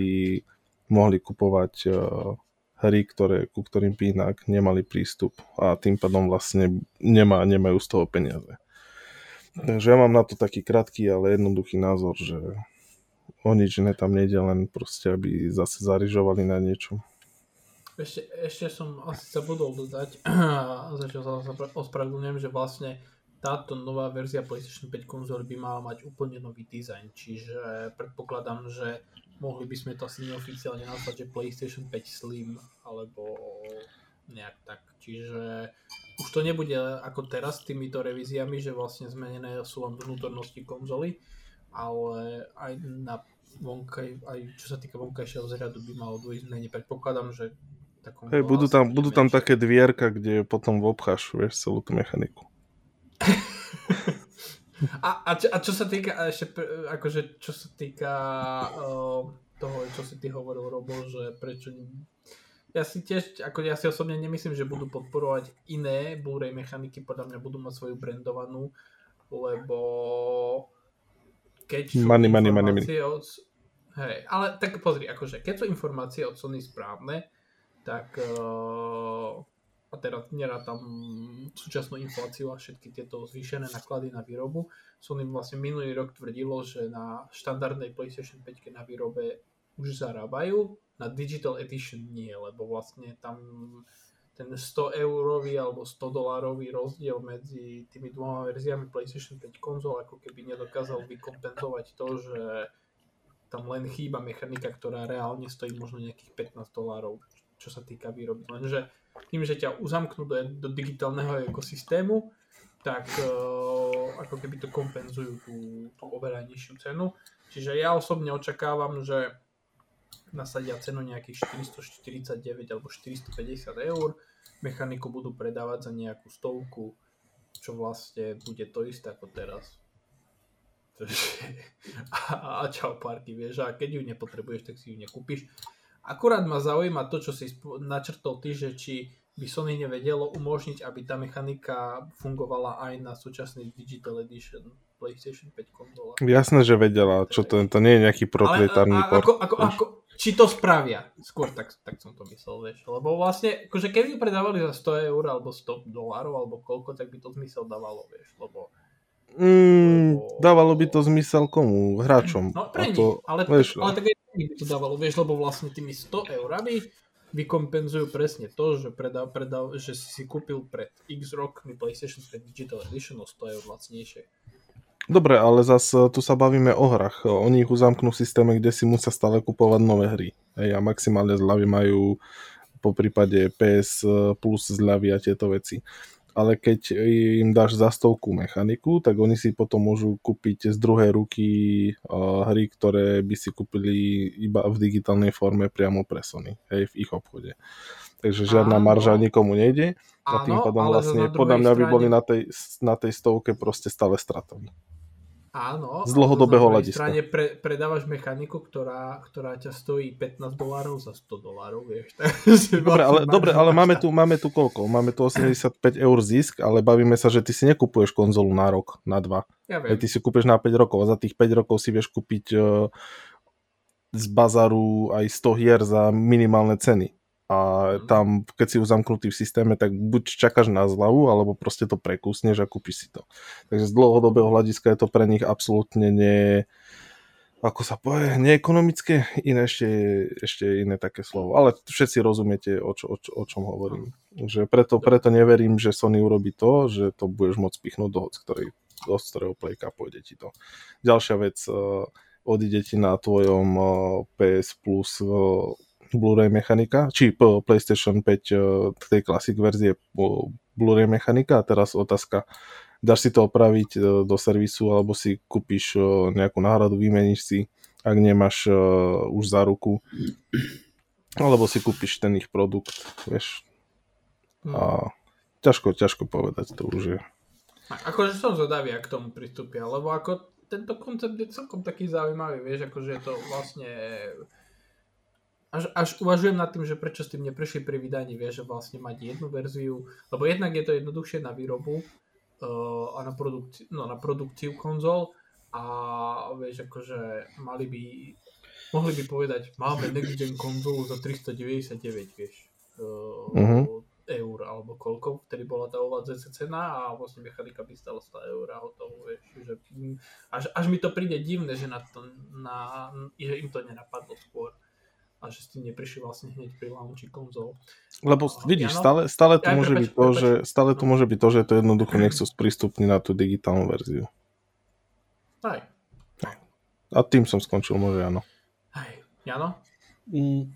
mohli kupovať uh, hry, ktoré, ku ktorým by inak nemali prístup a tým pádom vlastne nemá, nemajú z toho peniaze. Takže ja mám na to taký krátky, ale jednoduchý názor, že o nič iné tam nejde, len proste, aby zase zarižovali na niečo. Ešte, ešte som asi zabudol dodať, za čo sa ospravedlňujem, že vlastne táto nová verzia PlayStation 5 konzoly by mala mať úplne nový dizajn, čiže predpokladám, že mohli by sme to asi neoficiálne nazvať, že PlayStation 5 Slim, alebo nejak tak. Čiže už to nebude ako teraz s týmito revíziami, že vlastne zmenené sú len vnútornosti konzoly, ale aj na vonkaj, aj čo sa týka vonkajšieho zradu by malo dôjsť zmene. Predpokladám, že takom Hej, budú tam, budú tam také dvierka, kde potom obcháš, vieš, celú tú mechaniku. a, a, čo, a čo sa týka, ešte, akože, čo sa týka uh, toho, čo si ty hovoril, Robo, že prečo... Ja si tiež, ako ja si osobne nemyslím, že budú podporovať iné Blu-ray mechaniky, podľa mňa budú mať svoju brandovanú, lebo keď sú money, money, money, informácie od... Hej, ale tak pozri, akože keď sú informácie od Sony správne, tak uh, a teraz nerátam súčasnú infláciu a všetky tieto zvýšené náklady na výrobu. Sony vlastne minulý rok tvrdilo, že na štandardnej PlayStation 5 na výrobe už zarábajú, na Digital Edition nie, lebo vlastne tam ten 100 eurový alebo 100 dolárový rozdiel medzi tými dvoma verziami PlayStation 5 konzol ako keby nedokázal vykompenzovať to, že tam len chýba mechanika, ktorá reálne stojí možno nejakých 15 dolárov, čo sa týka výroby. Lenže tým, že ťa uzamknú do, do digitálneho ekosystému, tak uh, ako keby to kompenzujú tú, tú oveľa nižšiu cenu. Čiže ja osobne očakávam, že nasadia cenu nejakých 449 alebo 450 eur, mechaniku budú predávať za nejakú stovku, čo vlastne bude to isté ako teraz. a, a čau parky, vieš, a keď ju nepotrebuješ, tak si ju nekúpiš. Akurát ma zaujíma to, čo si načrtol ty, že či by Sony nevedelo umožniť, aby tá mechanika fungovala aj na súčasný Digital Edition PlayStation 5 konzola. Jasné, že vedela, čo to, to nie je nejaký proprietárny Ale, a, ako, ako, ako, či to spravia? Skôr tak, tak som to myslel, vieš. Lebo vlastne, akože keď ju predávali za 100 eur alebo 100 dolárov alebo koľko, tak by to zmysel dávalo, vieš. Lebo Mm, dávalo by to zmysel komu? Hráčom. No pre to, ale, vieš, tak, ale tak aj by to dávalo, vieš, lebo vlastne tými 100 eurami vykompenzujú presne to, že, predá, predá, že si si kúpil pred x rokmi PlayStation 5 Digital Edition o 100 eur lacnejšie. Dobre, ale zase tu sa bavíme o hrách. Oni ich uzamknú v systéme, kde si musia stále kupovať nové hry. Hej, a maximálne zľavy majú po prípade PS plus zľavy a tieto veci ale keď im dáš za stovku mechaniku, tak oni si potom môžu kúpiť z druhej ruky uh, hry, ktoré by si kúpili iba v digitálnej forme priamo pre Sony, hej, v ich obchode. Takže žiadna Áno. marža nikomu nejde a tým pádom vlastne podľa mňa by boli na tej, na tej stovke proste stále stratoví. Áno. Z dlhodobého hľadiska. strane pre, predávaš mechaniku, ktorá, ktorá ťa stojí 15 dolárov za 100 dolárov, vieš. dobre, ale, dobre, ale máme tu, máme tu koľko? Máme tu 85 eur zisk, ale bavíme sa, že ty si nekupuješ konzolu na rok, na dva. Ja viem. Ty si kúpeš na 5 rokov a za tých 5 rokov si vieš kúpiť uh, z bazaru aj 100 hier za minimálne ceny a mhm. tam, keď si ju zamknutý v systéme, tak buď čakáš na zľavu, alebo proste to prekusneš a kúpiš si to. Takže z dlhodobého hľadiska je to pre nich absolútne ne, ako sa povie, neekonomické, iné ešte, ešte iné také slovo. Ale všetci rozumiete, o, čo, o, čo, o čom hovorím. Že preto, preto neverím, že Sony urobí to, že to budeš môcť pichnúť do hoď, ktorý, do ktorého playka pôjde ti to. Ďalšia vec, uh, odíde ti na tvojom uh, PS Plus uh, Blu-ray mechanika, či PlayStation 5 eh, tej klasik verzie Blu-ray mechanika a teraz otázka, dáš si to opraviť eh, do servisu alebo si kúpiš eh, nejakú náhradu, vymeníš si, ak nemáš už za ruku alebo si kúpiš ten ich produkt, vieš. A ťažko, ťažko povedať to už je. Akože som zvedavý, ak k tomu pristúpia, lebo ako tento koncept je celkom taký zaujímavý, vieš, akože je to vlastne až, až uvažujem nad tým, že prečo s tým neprešli pri vydaní, vieš, že vlastne mať jednu verziu, lebo jednak je to jednoduchšie na výrobu uh, a na, produkci- no, na produkciu konzol a vieš, akože mali by, mohli by povedať, máme next gen konzolu za 399, vieš, uh, uh-huh. eur alebo koľko, vtedy bola tá ovládzajúca cena a vlastne mechanika by stala 100 eur a hotovo, vieš, že až, až mi to príde divné, že, na to, na, že im to nenapadlo skôr a že s tým neprišli vlastne hneď pri launchi konzol. Lebo vidíš, stále, stále, to ja, môže prepač, byť to, že, stále to môže byť to, že to jednoducho nechcú sprístupniť na tú digitálnu verziu. Aj. A tým som skončil, môže áno. Aj. Jano? Mm,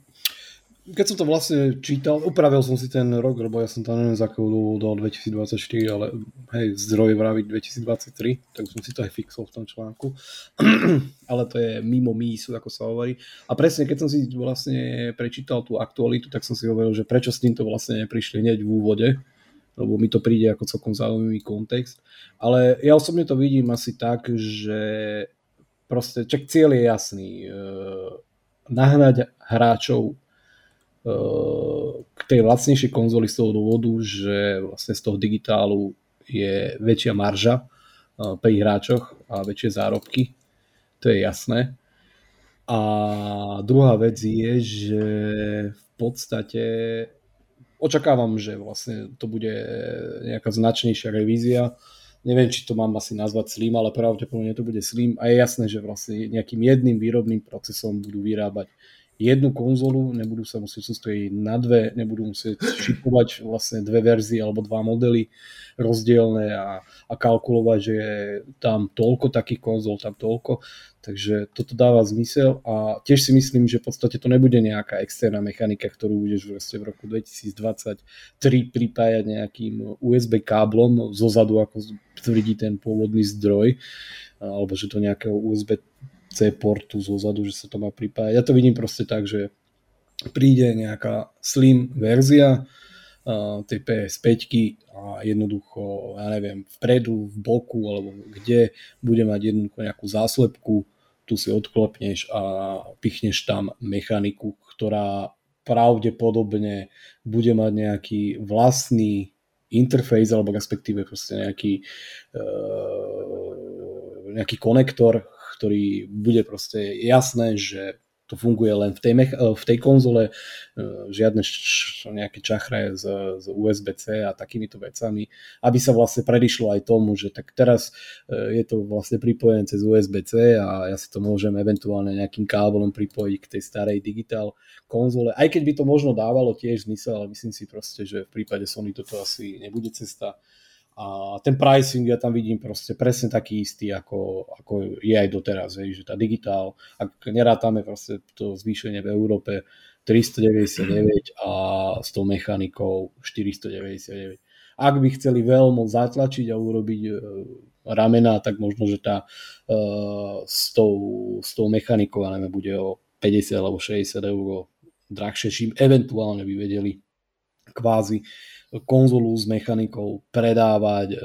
keď som to vlastne čítal, upravil som si ten rok, lebo ja som tam neviem z akého dôvodu 2024, ale hej, zdroje vraviť 2023, tak som si to aj fixol v tom článku. ale to je mimo mísu, ako sa hovorí. A presne, keď som si vlastne prečítal tú aktualitu, tak som si hovoril, že prečo s týmto vlastne neprišli hneď v úvode, lebo mi to príde ako celkom zaujímavý kontext. Ale ja osobne to vidím asi tak, že proste, čak cieľ je jasný. E, nahnať hráčov k tej lacnejšej konzoli z toho dôvodu, že vlastne z toho digitálu je väčšia marža pri hráčoch a väčšie zárobky. To je jasné. A druhá vec je, že v podstate očakávam, že vlastne to bude nejaká značnejšia revízia. Neviem, či to mám asi nazvať Slim, ale pravdepodobne to bude Slim a je jasné, že vlastne nejakým jedným výrobným procesom budú vyrábať jednu konzolu, nebudú sa musieť sústrediť na dve, nebudú musieť šipovať vlastne dve verzie alebo dva modely rozdielne a, a kalkulovať, že je tam toľko takých konzol, tam toľko. Takže toto dáva zmysel a tiež si myslím, že v podstate to nebude nejaká externá mechanika, ktorú budeš v roku 2023 pripájať nejakým USB káblom zozadu, ako tvrdí ten pôvodný zdroj, alebo že to nejakého USB C portu zozadu, že sa to má pripájať. Ja to vidím proste tak, že príde nejaká slim verzia uh, tej PS5 a jednoducho, ja neviem, vpredu, v boku alebo kde bude mať jednoducho nejakú záslepku, tu si odklopneš a pichneš tam mechaniku, ktorá pravdepodobne bude mať nejaký vlastný interfejs alebo respektíve proste nejaký, uh, nejaký konektor, ktorý bude proste jasné, že to funguje len v tej, mecha- v tej konzole, žiadne š- nejaké čachre z, z USB-C a takýmito vecami, aby sa vlastne predišlo aj tomu, že tak teraz je to vlastne pripojené cez USB-C a ja si to môžem eventuálne nejakým káblom pripojiť k tej starej digitál konzole, aj keď by to možno dávalo tiež zmysel, ale myslím si proste, že v prípade Sony toto asi nebude cesta a ten pricing ja tam vidím proste presne taký istý, ako, ako je aj doteraz, hej, že tá digitál, ak nerátame proste to zvýšenie v Európe 399 a s tou mechanikou 499. Ak by chceli veľmi zatlačiť a urobiť uh, ramena, tak možno, že tá uh, s, tou, s tou mechanikou, ja neviem, bude o 50 alebo 60 eur drahšie, čím eventuálne by vedeli kvázi konzolu s mechanikou predávať e,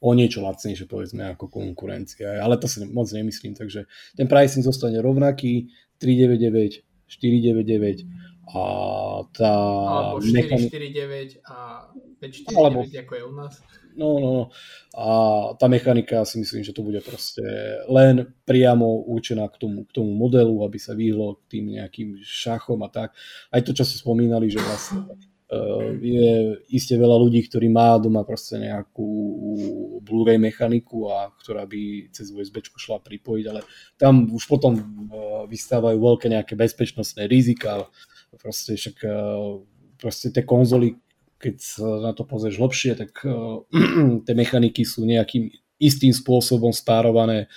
o niečo lacnejšie povedzme ako konkurencia. Ale to si moc nemyslím, takže ten pricing zostane rovnaký 399, 499 a tá... Alebo 449 a 549 alebo, ako je u nás. No, no, no. A tá mechanika si myslím, že to bude proste len priamo určená k tomu, k tomu modelu, aby sa vyhlo k tým nejakým šachom a tak. Aj to, čo ste spomínali, že vlastne je iste veľa ľudí, ktorí má doma proste nejakú Blu-ray mechaniku a ktorá by cez USB šla pripojiť, ale tam už potom eh, vystávajú veľké nejaké bezpečnostné rizika. Proste však eh, proste tie konzoly, keď sa na to pozrieš hlbšie, tak tie mechaniky sú nejakým istým spôsobom spárované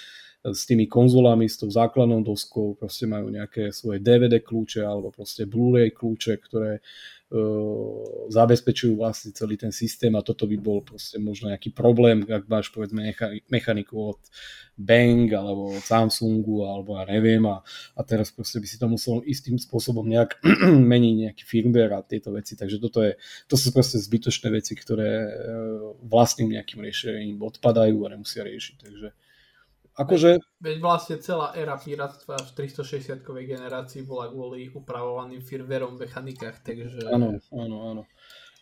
s tými konzolami, s tou základnou doskou, proste majú nejaké svoje DVD kľúče alebo proste Blu-ray kľúče, ktoré zabezpečujú vlastne celý ten systém a toto by bol proste možno nejaký problém, ak máš povedzme mechaniku od Bang alebo od Samsungu alebo ja neviem a, a teraz proste by si to musel istým spôsobom nejak meniť nejaký firmware a tieto veci, takže toto je, to sú proste zbytočné veci, ktoré e, vlastným nejakým riešením odpadajú a nemusia riešiť, takže akože... Veď vlastne celá éra piratstva v 360-kovej generácii bola kvôli upravovaným firmwareom v mechanikách, takže... Áno, áno, áno.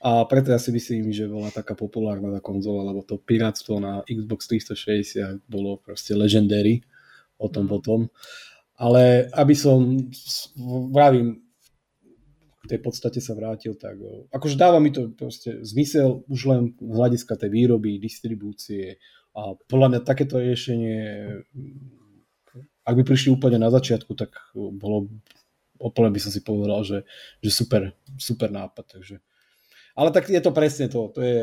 A preto ja si myslím, že bola taká populárna tá konzola, lebo to piráctvo na Xbox 360 bolo proste legendary o tom mm. potom. Ale aby som, vravím, k tej podstate sa vrátil, tak akože dáva mi to proste zmysel už len z hľadiska tej výroby, distribúcie, a podľa mňa takéto riešenie, ak by prišli úplne na začiatku, tak bolo, úplne by som si povedal, že, že super, super nápad. Takže. Ale tak je to presne to, to je,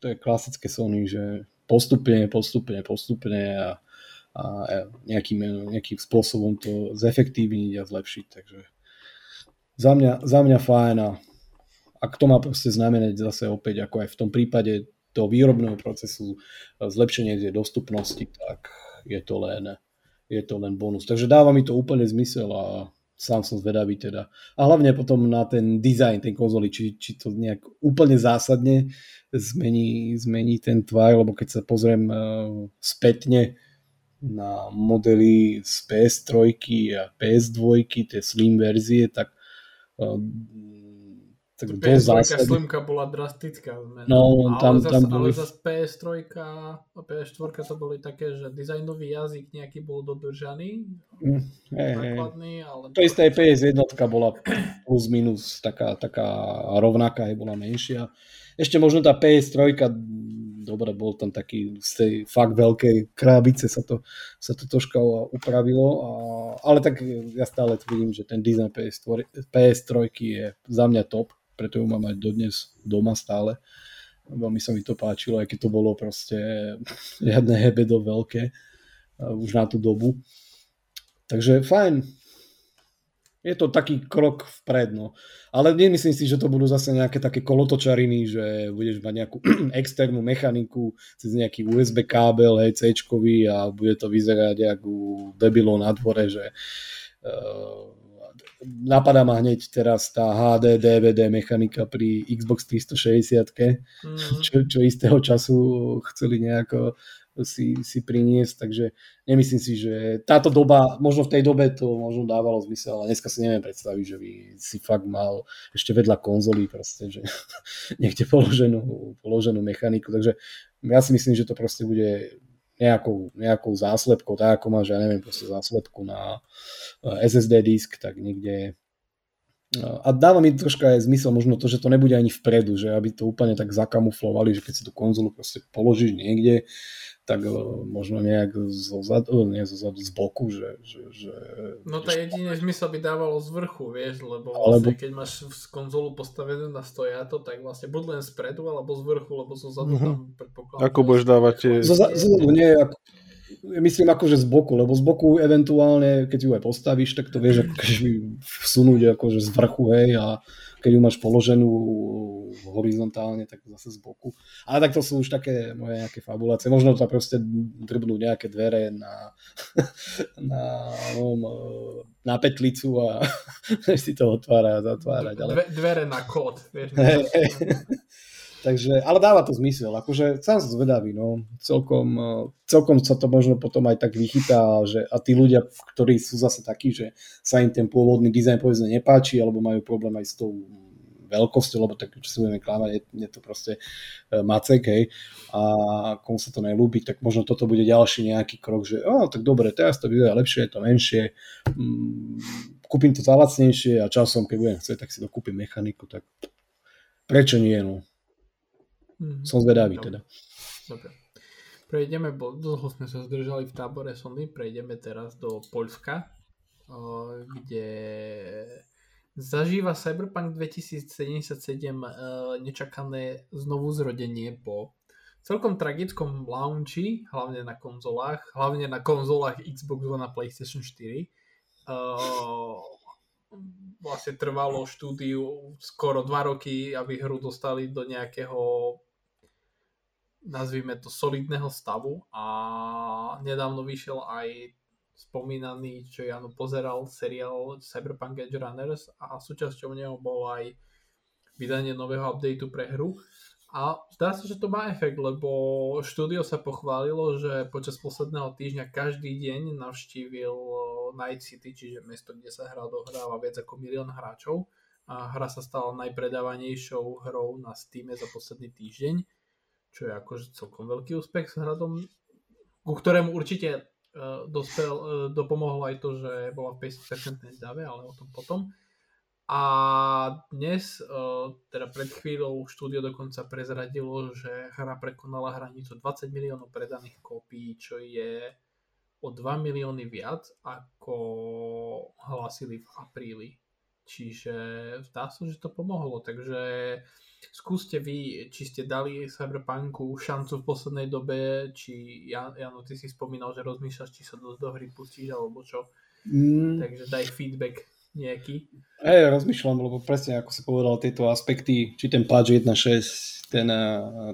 to je klasické Sony, že postupne, postupne, postupne a, a nejakým, nejakým spôsobom to zefektívniť a zlepšiť. Takže za mňa, za mňa fajn a ak to má proste znamenať zase opäť, ako aj v tom prípade toho výrobného procesu, zlepšenie tej dostupnosti, tak je to len, je to len bonus. Takže dáva mi to úplne zmysel a sám som zvedavý teda. A hlavne potom na ten design tej konzoly, či, či to nejak úplne zásadne zmení, zmení ten tvar, lebo keď sa pozriem uh, spätne na modely z PS3 a PS2, tie slim verzie, tak tak PS3 slimka bola drastická zmena. No, tam, ale tam boli... ale zase PS3 a PS4 to boli také, že dizajnový jazyk nejaký bol dodržaný. Mm, hey, základný, ale... To isté aj PS1 bola plus minus taká, taká rovnaká, aj bola menšia. Ešte možno tá PS3, dobre, bol tam taký z tej fakt veľkej krábice sa to, sa to troška upravilo, a, ale tak ja stále tvrdím, že ten dizajn PS3, PS3 je za mňa top preto ju mám aj dodnes doma stále. Veľmi sa mi to páčilo, aj keď to bolo proste žiadne hebedo veľké už na tú dobu. Takže fajn. Je to taký krok vpred, no. Ale nemyslím si, že to budú zase nejaké také kolotočariny, že budeš mať nejakú externú mechaniku cez nejaký USB kábel, hej, c a bude to vyzerať ako debilo na dvore, že uh, napadá ma hneď teraz tá HD DVD mechanika pri Xbox 360, mm-hmm. čo, čo istého času chceli nejako si, si priniesť, takže nemyslím si, že táto doba, možno v tej dobe to možno dávalo zmysel, ale dneska si neviem predstaviť, že by si fakt mal ešte vedľa konzolí proste, že niekde položenú, položenú mechaniku, takže ja si myslím, že to proste bude nejakou, nejakou záslepkou, tak ako máš, ja neviem, proste záslepku na eh, SSD disk, tak niekde a dáva mi troška aj zmysel možno to, že to nebude ani vpredu, že aby to úplne tak zakamuflovali, že keď si tú konzolu proste položíš niekde, tak e, možno nejak zozadu, nie zozadu, z boku, že... že, že no to jediný zmysel by dávalo z vrchu, vieš, lebo vlastne keď máš konzolu postavenú na stojato, tak vlastne buď len spredu, alebo z vrchu, lebo zozadu uh-huh. tam predpokladám. Ako budeš dávať tie... Zozadu nie, ako, myslím akože z boku, lebo z boku eventuálne, keď ju aj postavíš, tak to vieš akože vsunúť akože z vrchu, hej, a keď ju máš položenú horizontálne, tak zase z boku. Ale tak to sú už také moje nejaké fabulácie. Možno to proste drbnú nejaké dvere na, na, no, na petlicu a si to otvára a zatvárať. Ale... Dve, dvere na kód, vieš. Takže, ale dáva to zmysel, akože sám som zvedavý, no. Celkom, eh, celkom sa to možno potom aj tak vychytá, že a tí ľudia, ktorí sú zase takí, že sa im ten pôvodný dizajn povedzme nepáči, alebo majú problém aj s tou veľkosťou, lebo tak, čo si budeme klamať, je, je to proste uh, macek, hej, a komu sa to nelúbi, tak možno toto bude ďalší nejaký krok, že oh, tak dobre, teraz to vyzerá lepšie, je to menšie, mm, kúpim to za lacnejšie a časom, keď budem chcieť, tak si to mechaniku, tak prečo nie, no. Mm-hmm. Som zvedavý teda. Dobre. Prejdeme, bo dlho sme sa zdržali v tábore Sondy, prejdeme teraz do Poľska, kde zažíva Cyberpunk 2077 nečakané znovu zrodenie po celkom tragickom launchi, hlavne na konzolách, hlavne na konzolách Xbox One a PlayStation 4. vlastne trvalo štúdiu skoro 2 roky, aby hru dostali do nejakého nazvime to solidného stavu a nedávno vyšiel aj spomínaný, čo Jano pozeral, seriál Cyberpunk Edge Runners a súčasťou neho bol aj vydanie nového updateu pre hru. A zdá sa, že to má efekt, lebo štúdio sa pochválilo, že počas posledného týždňa každý deň navštívil Night City, čiže mesto, kde sa hra dohráva viac ako milión hráčov. A hra sa stala najpredávanejšou hrou na Steam za posledný týždeň čo je akože celkom veľký úspech s hradom, ku ktorému určite uh, dospel, uh, dopomohlo aj to, že bola v 50% dave, ale o tom potom. A dnes, uh, teda pred chvíľou štúdio dokonca prezradilo, že hra prekonala hranicu 20 miliónov predaných kópií, čo je o 2 milióny viac, ako hlásili v apríli. Čiže zdá sa, že to pomohlo, takže skúste vy, či ste dali Cyberpunku šancu v poslednej dobe, či Jan, Jano, ty si spomínal, že rozmýšľaš, či sa do, do hry pustíš, alebo čo. Mm. Takže daj feedback nejaký. Hej, rozmýšľam, lebo presne ako si povedal, tieto aspekty, či ten patch 1.6, ten,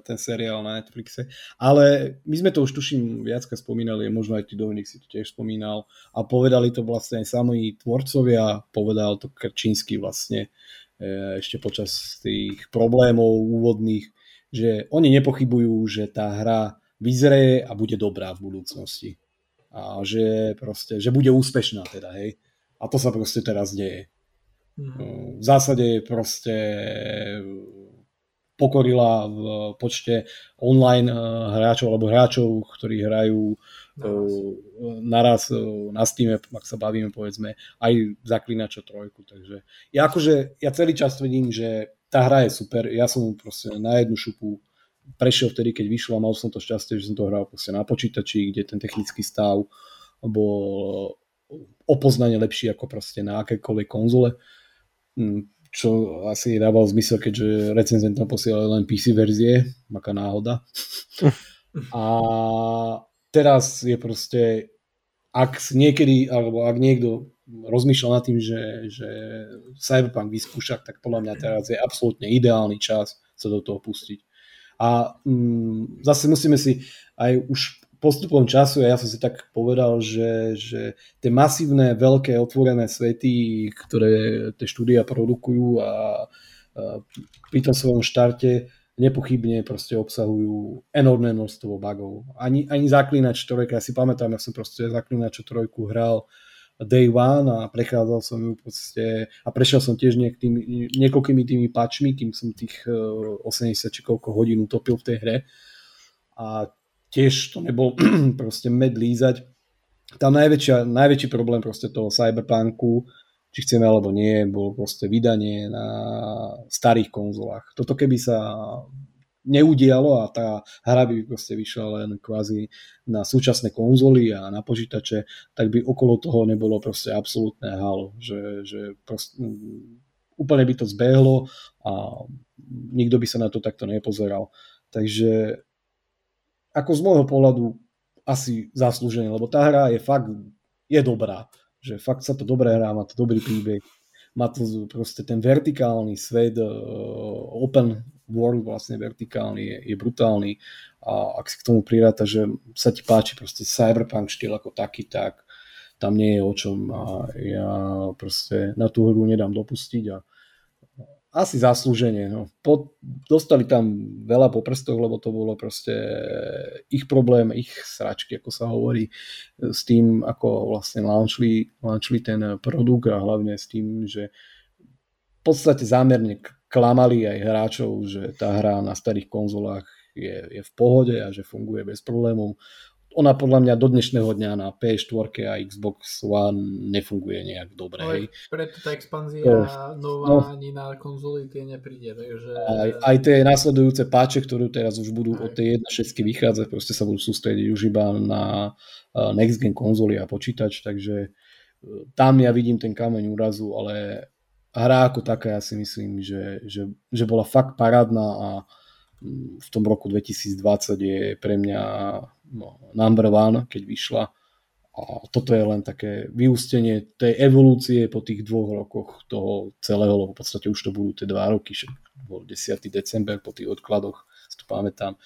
ten seriál na Netflixe. Ale my sme to už tuším viacka spomínali, možno aj ty Dominik si to tiež spomínal a povedali to vlastne aj sami tvorcovia, povedal to Krčínsky vlastne E, ešte počas tých problémov úvodných, že oni nepochybujú, že tá hra vyzrie a bude dobrá v budúcnosti. A že proste, že bude úspešná teda, hej. A to sa proste teraz deje. Mm. V zásade proste pokorila v počte online e, hráčov alebo hráčov, ktorí hrajú naraz na Steam, ak sa bavíme povedzme, aj Zaklinačo trojku, takže ja akože, ja celý čas tvrdím, že tá hra je super, ja som proste na jednu šupu prešiel vtedy, keď vyšlo a mal som to šťastie, že som to hral proste na počítači, kde ten technický stav bol opoznanie lepší ako proste na akékoľvek konzole, hm, čo asi dával zmysel, keďže recenzent tam posielali len PC verzie, aká náhoda. A teraz je proste, ak niekedy, alebo ak niekto rozmýšľa nad tým, že, že Cyberpunk vyskúša, tak podľa mňa teraz je absolútne ideálny čas sa do toho pustiť. A mm, zase musíme si aj už postupom času, ja som si tak povedal, že, že tie masívne, veľké, otvorené svety, ktoré tie štúdia produkujú a, a pri tom svojom štarte nepochybne proste obsahujú enormné množstvo bugov. Ani, ani Zaklinač trojka, ja si pamätám, ja som proste Zaklinač trojku hral day one a prechádzal som ju proste a prešiel som tiež tými, niekoľkými tými patchmi, kým som tých 80 e, či koľko hodín utopil v tej hre a tiež to nebol proste med lízať. Tam najväčšia, najväčší problém proste toho cyberpunku, či chceme alebo nie, bolo proste vydanie na starých konzolách. Toto keby sa neudialo a tá hra by proste vyšla len kvázi na súčasné konzoly a na počítače, tak by okolo toho nebolo proste absolútne halo, že, že proste, úplne by to zbehlo a nikto by sa na to takto nepozeral. Takže ako z môjho pohľadu asi zaslúženie, lebo tá hra je fakt, je dobrá, že fakt sa to dobre hrá, má to dobrý príbeh, má to proste ten vertikálny svet, uh, open world vlastne vertikálny, je, je brutálny a ak si k tomu priráta, že sa ti páči proste cyberpunk štýl ako taký, tak tam nie je o čom a ja proste na tú hru nedám dopustiť a asi zaslúženie. No. Po, dostali tam veľa po prstoch, lebo to bolo proste ich problém, ich sračky, ako sa hovorí, s tým, ako vlastne launchli, launchli ten produkt a hlavne s tým, že v podstate zámerne klamali aj hráčov, že tá hra na starých konzolách je, je v pohode a že funguje bez problémov ona podľa mňa do dnešného dňa na PS4 a Xbox One nefunguje nejak dobre. Ale preto tá expanzia no, nová no, ani na konzoli tie nepríde. Takže... Aj, aj tie následujúce páče, ktoré teraz už budú aj. od tej 1.6 vychádzať, proste sa budú sústrediť už iba na next gen konzoly a počítač, takže e, tam ja vidím ten kameň úrazu, ale hra ako taká ja si myslím, že, že, že bola fakt parádna a v tom roku 2020 je pre mňa no, number one, keď vyšla. A toto je len také vyústenie tej evolúcie po tých dvoch rokoch toho celého, lebo v podstate už to budú tie dva roky, že bol 10. december po tých odkladoch, si to pamätám.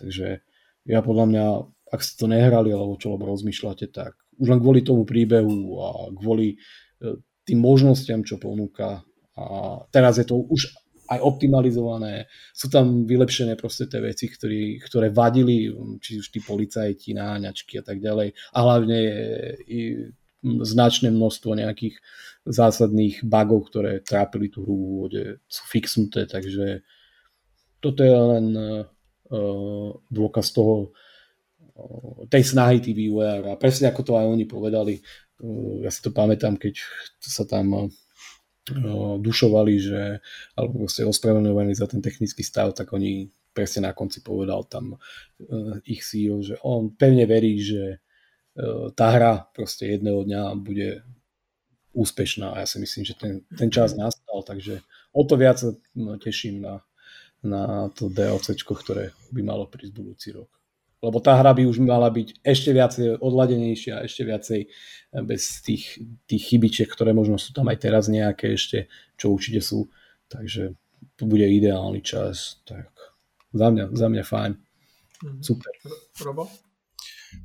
Takže ja podľa mňa, ak ste to nehrali, alebo čo lebo rozmýšľate, tak už len kvôli tomu príbehu a kvôli e, tým možnostiam, čo ponúka. A teraz je to už aj optimalizované, sú tam vylepšené proste tie veci, ktorý, ktoré vadili, či už tí policajti, náňačky a tak ďalej. A hlavne je značné množstvo nejakých zásadných bugov, ktoré trápili tú hru v úvode, sú fixnuté, takže toto je len uh, dôkaz toho, uh, tej snahy tých vývojár a presne ako to aj oni povedali, uh, ja si to pamätám, keď sa tam dušovali, že, alebo ste ospravedlňovaní za ten technický stav, tak oni presne na konci povedal tam ich CEO, že on pevne verí, že tá hra proste jedného dňa bude úspešná. A ja si myslím, že ten, ten čas nastal, takže o to viac no, teším na, na to DLCčko, ktoré by malo prísť budúci rok lebo tá hra by už mala byť ešte viacej odladenejšia, ešte viacej eh, bez tých, tých chybičiek, ktoré možno sú tam aj teraz nejaké ešte, čo určite sú. Takže to bude ideálny čas. Tak za mňa, za mňa fajn. Mhm. Super. Robo?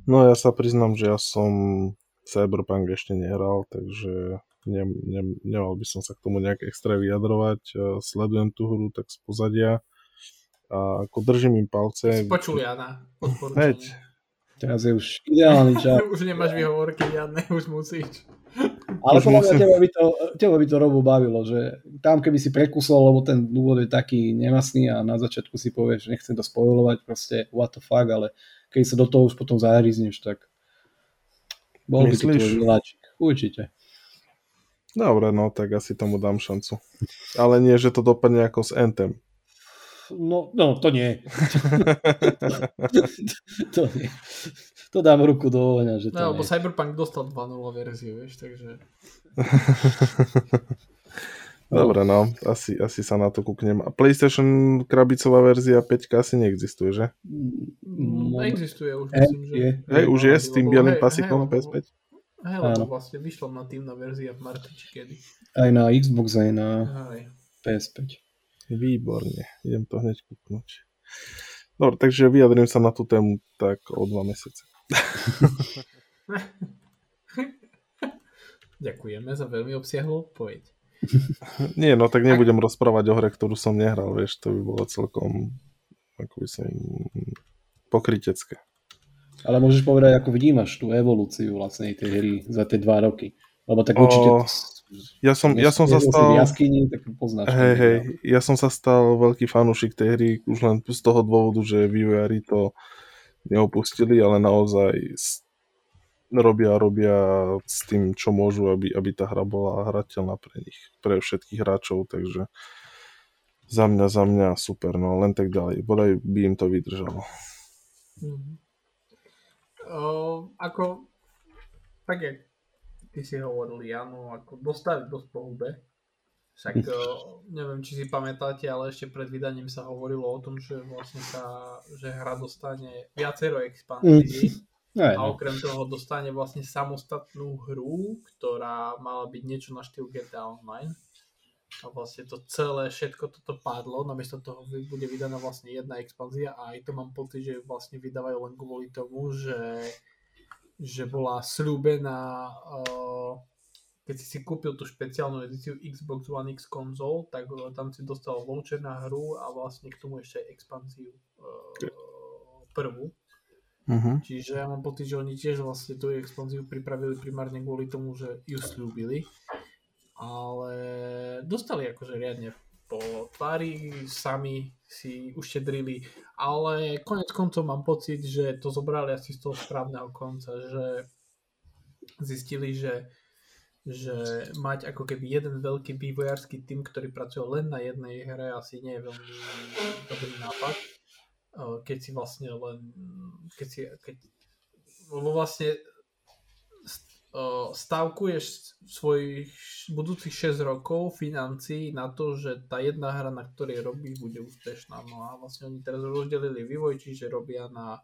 No ja sa priznám, že ja som Cyberpunk ešte nehral, takže ne, ne, nemal by som sa k tomu nejak extra vyjadrovať. Sledujem tú hru tak z pozadia a ako držím im palce. Počul Jana, Heď. Teraz je už ideálny čas. už nemáš výhovorky, Jane, už musíš. Ale podľa mňa teba by, to, teba by to Robo bavilo, že tam keby si prekusol, lebo ten dôvod je taký nemasný a na začiatku si povieš, že nechcem to spojovať, proste what the fuck, ale keď sa do toho už potom zahryzneš, tak bol Myslíš? by to tvoj miláčik. Určite. Dobre, no tak asi tomu dám šancu. Ale nie, že to dopadne ako s Anthem. No, no to nie. to, nie. To dám ruku do ohňa, že to no, lebo. Cyberpunk dostal 2.0 verziu, vieš, takže... Dobre, no, asi, asi sa na to kúknem. A PlayStation krabicová verzia 5 asi neexistuje, že? Mm, no, existuje už, myslím, že... Hej, už je s tým bielým pasikom PS5? Hej, lebo vlastne vyšla na tým verzia v marci, či kedy. Aj na Xbox, aj na PS5. Výborne. Idem to hneď kúknúť. Dobre, takže vyjadrím sa na tú tému tak o dva mesiace. Ďakujeme za veľmi obsiahlu odpoveď. Nie, no tak nebudem Ak... rozprávať o hre, ktorú som nehral, vieš, to by bolo celkom ako by som pokrytecké. Ale môžeš povedať, ako vnímaš tú evolúciu vlastnej tej hry za tie dva roky. Lebo tak určite o... Ja som, ja som sa stal... Jaskyni, tak poznáš. Hej, hej, ja som sa stal veľký fanúšik tej hry už len z toho dôvodu, že vývojári to neopustili, ale naozaj robia, robia s tým, čo môžu, aby, aby tá hra bola hrateľná pre nich, pre všetkých hráčov, takže za mňa, za mňa super, no len tak ďalej. Bodaj by im to vydržalo. Mm-hmm. Uh, ako, tak jak ty si hovoril, áno, ako dostali dosť po hube. Však uh, neviem, či si pamätáte, ale ešte pred vydaním sa hovorilo o tom, že vlastne sa, že hra dostane viacero expanzií. Mm. A okrem toho dostane vlastne samostatnú hru, ktorá mala byť niečo na štýl GTA Online a vlastne to celé, všetko toto padlo, namiesto toho bude vydaná vlastne jedna expanzia a aj to mám pocit, že vlastne vydávajú len kvôli tomu, že, že bola slúbená, uh, keď si si kúpil tú špeciálnu edíciu Xbox One X konzol, tak uh, tam si dostal voucher na hru a vlastne k tomu ešte expanziu uh, prvú. Uh-huh. Čiže ja mám pocit, že oni tiež vlastne tú expanziu pripravili primárne kvôli tomu, že ju slúbili ale dostali akože riadne po tvári, sami si uštedrili, ale konec koncov mám pocit, že to zobrali asi z toho správneho konca, že zistili, že, že mať ako keby jeden veľký vývojársky tým, ktorý pracuje len na jednej hre, asi nie je veľmi dobrý nápad. Keď si vlastne len, keď si, keď, lebo vlastne stavkuješ svojich budúcich 6 rokov financí na to, že tá jedna hra, na ktorej robí, bude úspešná. No a vlastne oni teraz rozdelili vývoj, čiže robia na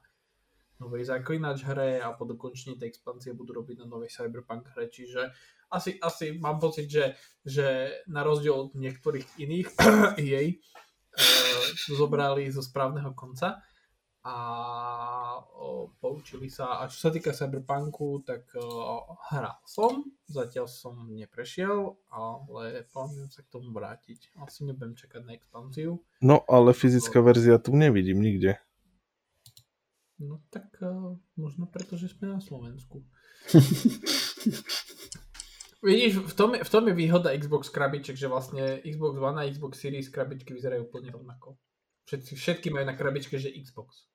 novej Zaklinač hre a po dokončení tej expanzie budú robiť na novej Cyberpunk hre, čiže asi, asi mám pocit, že, že na rozdiel od niektorých iných jej uh, zobrali zo správneho konca a o, poučili sa. A čo sa týka Cyberpunku, tak o, hral som, zatiaľ som neprešiel, ale plánujem sa k tomu vrátiť. Asi nebudem čakať na expanziu. No, ale fyzická o... verzia tu nevidím nikde. No tak možno preto, že sme na Slovensku. Vidíš, v tom, v tom je výhoda Xbox krabiček, že vlastne Xbox One a Xbox Series krabičky vyzerajú úplne rovnako. Všetci, všetky majú na krabičke, že Xbox.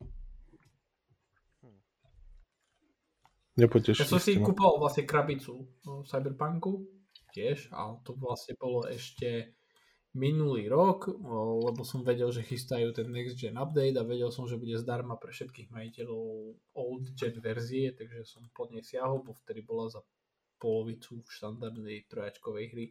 Nepotešil Ja som si kúpal vlastne krabicu no, Cyberpunku tiež, ale to vlastne bolo ešte minulý rok, lebo som vedel, že chystajú ten Next Gen update a vedel som, že bude zdarma pre všetkých majiteľov old gen verzie, takže som pod nej siahol, bo vtedy bola za polovicu štandardnej trojačkovej hry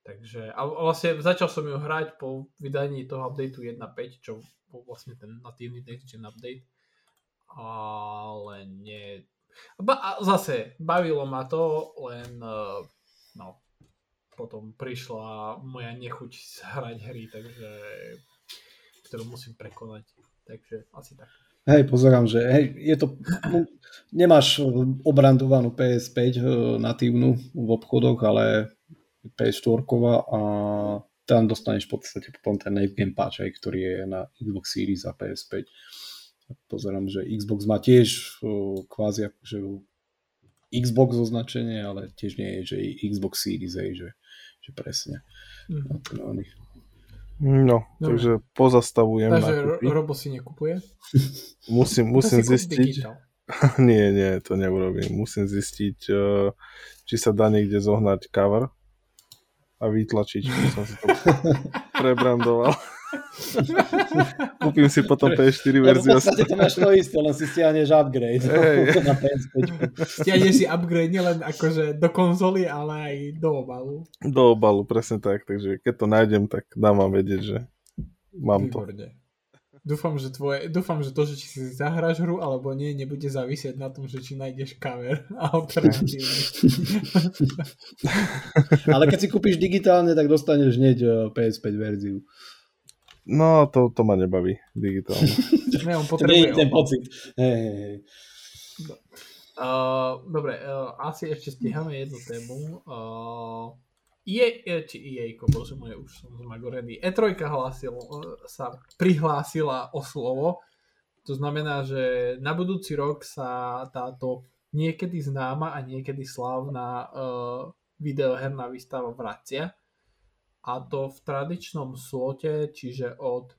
Takže, a vlastne začal som ju hrať po vydaní toho updateu 1.5, čo bol vlastne ten natívny next gen update. Ale nie... Ba, a zase, bavilo ma to, len uh, no, potom prišla moja nechuť hrať hry, takže ktorú musím prekonať. Takže asi tak. Hej, pozerám, že hej, je to, no, nemáš obrandovanú PS5 eh, natívnu v obchodoch, ale PS4 a tam dostaneš v podstate potom ten Night Game Patch, aj, ktorý je na Xbox Series a PS5. Pozerám, že Xbox má tiež kvázi akože Xbox označenie, ale tiež nie je, že Xbox Series, aj, že, že presne. Mm. No, no, takže pozastavujem. Takže Robo si nekupuje? musím, musím zistiť. nie, nie, to neurobím. Musím zistiť, či sa dá niekde zohnať cover a vytlačiť. Som si to prebrandoval. Kúpim si potom PS4 verziu. v podstate to máš to isté, len si stiahneš upgrade hey. na PS5. Stiahneš si upgrade nielen akože do konzoly, ale aj do obalu. Do obalu, presne tak. Takže keď to nájdem, tak dám vám vedieť, že mám Výborné. to. Dúfam, že, tvoje, dúfam, že to, že či si zahráš hru alebo nie, nebude závisieť na tom, že či nájdeš cover alternatívny. Ale keď si kúpiš digitálne, tak dostaneš hneď eh, PS5 verziu. No, to, to ma nebaví digitálne. ne, on potrebuje ten pocit. Hey, hey, hey. Uh, dobre, uh, asi ešte stíhame jednu tému. Uh, EA, či EA, bože moje, už som zmagorený. E3 hlásil, sa prihlásila o slovo, to znamená, že na budúci rok sa táto niekedy známa a niekedy slávna uh, videoherná výstava vracia. A to v tradičnom slote, čiže od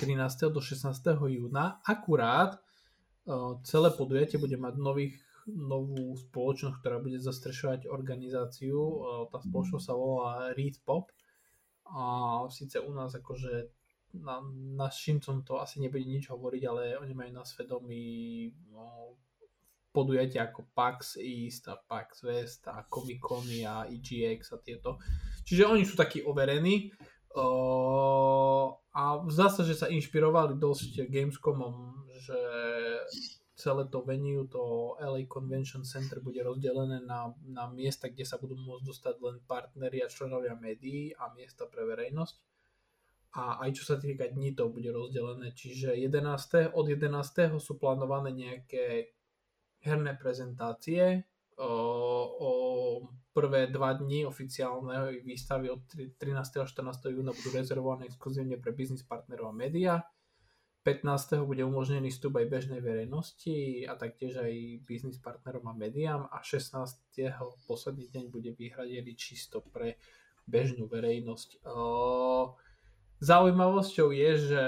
13. do 16. júna. Akurát celé podujatie bude mať nových, novú spoločnosť, ktorá bude zastrešovať organizáciu. Tá spoločnosť sa volá Read Pop. A síce u nás akože na, Šincom to asi nebude nič hovoriť, ale oni majú na svedomí no, podujatia ako PAX East a PAX West a Comic Cony a EGX a tieto. Čiže oni sú takí overení uh, a zdá sa, že sa inšpirovali dosť Gamescomom, že celé to venue, to LA Convention Center bude rozdelené na, na miesta, kde sa budú môcť dostať len partneri a členovia médií a miesta pre verejnosť a aj čo sa týka dní to bude rozdelené, čiže 11. od 11. sú plánované nejaké herné prezentácie o, o prvé dva dni oficiálnej výstavy od 13. a 14. júna budú rezervované exkluzívne pre biznis partnerov a média. 15. bude umožnený vstup aj bežnej verejnosti a taktiež aj biznis partnerom a médiám a 16. posledný deň bude vyhradený čisto pre bežnú verejnosť. Zaujímavosťou je, že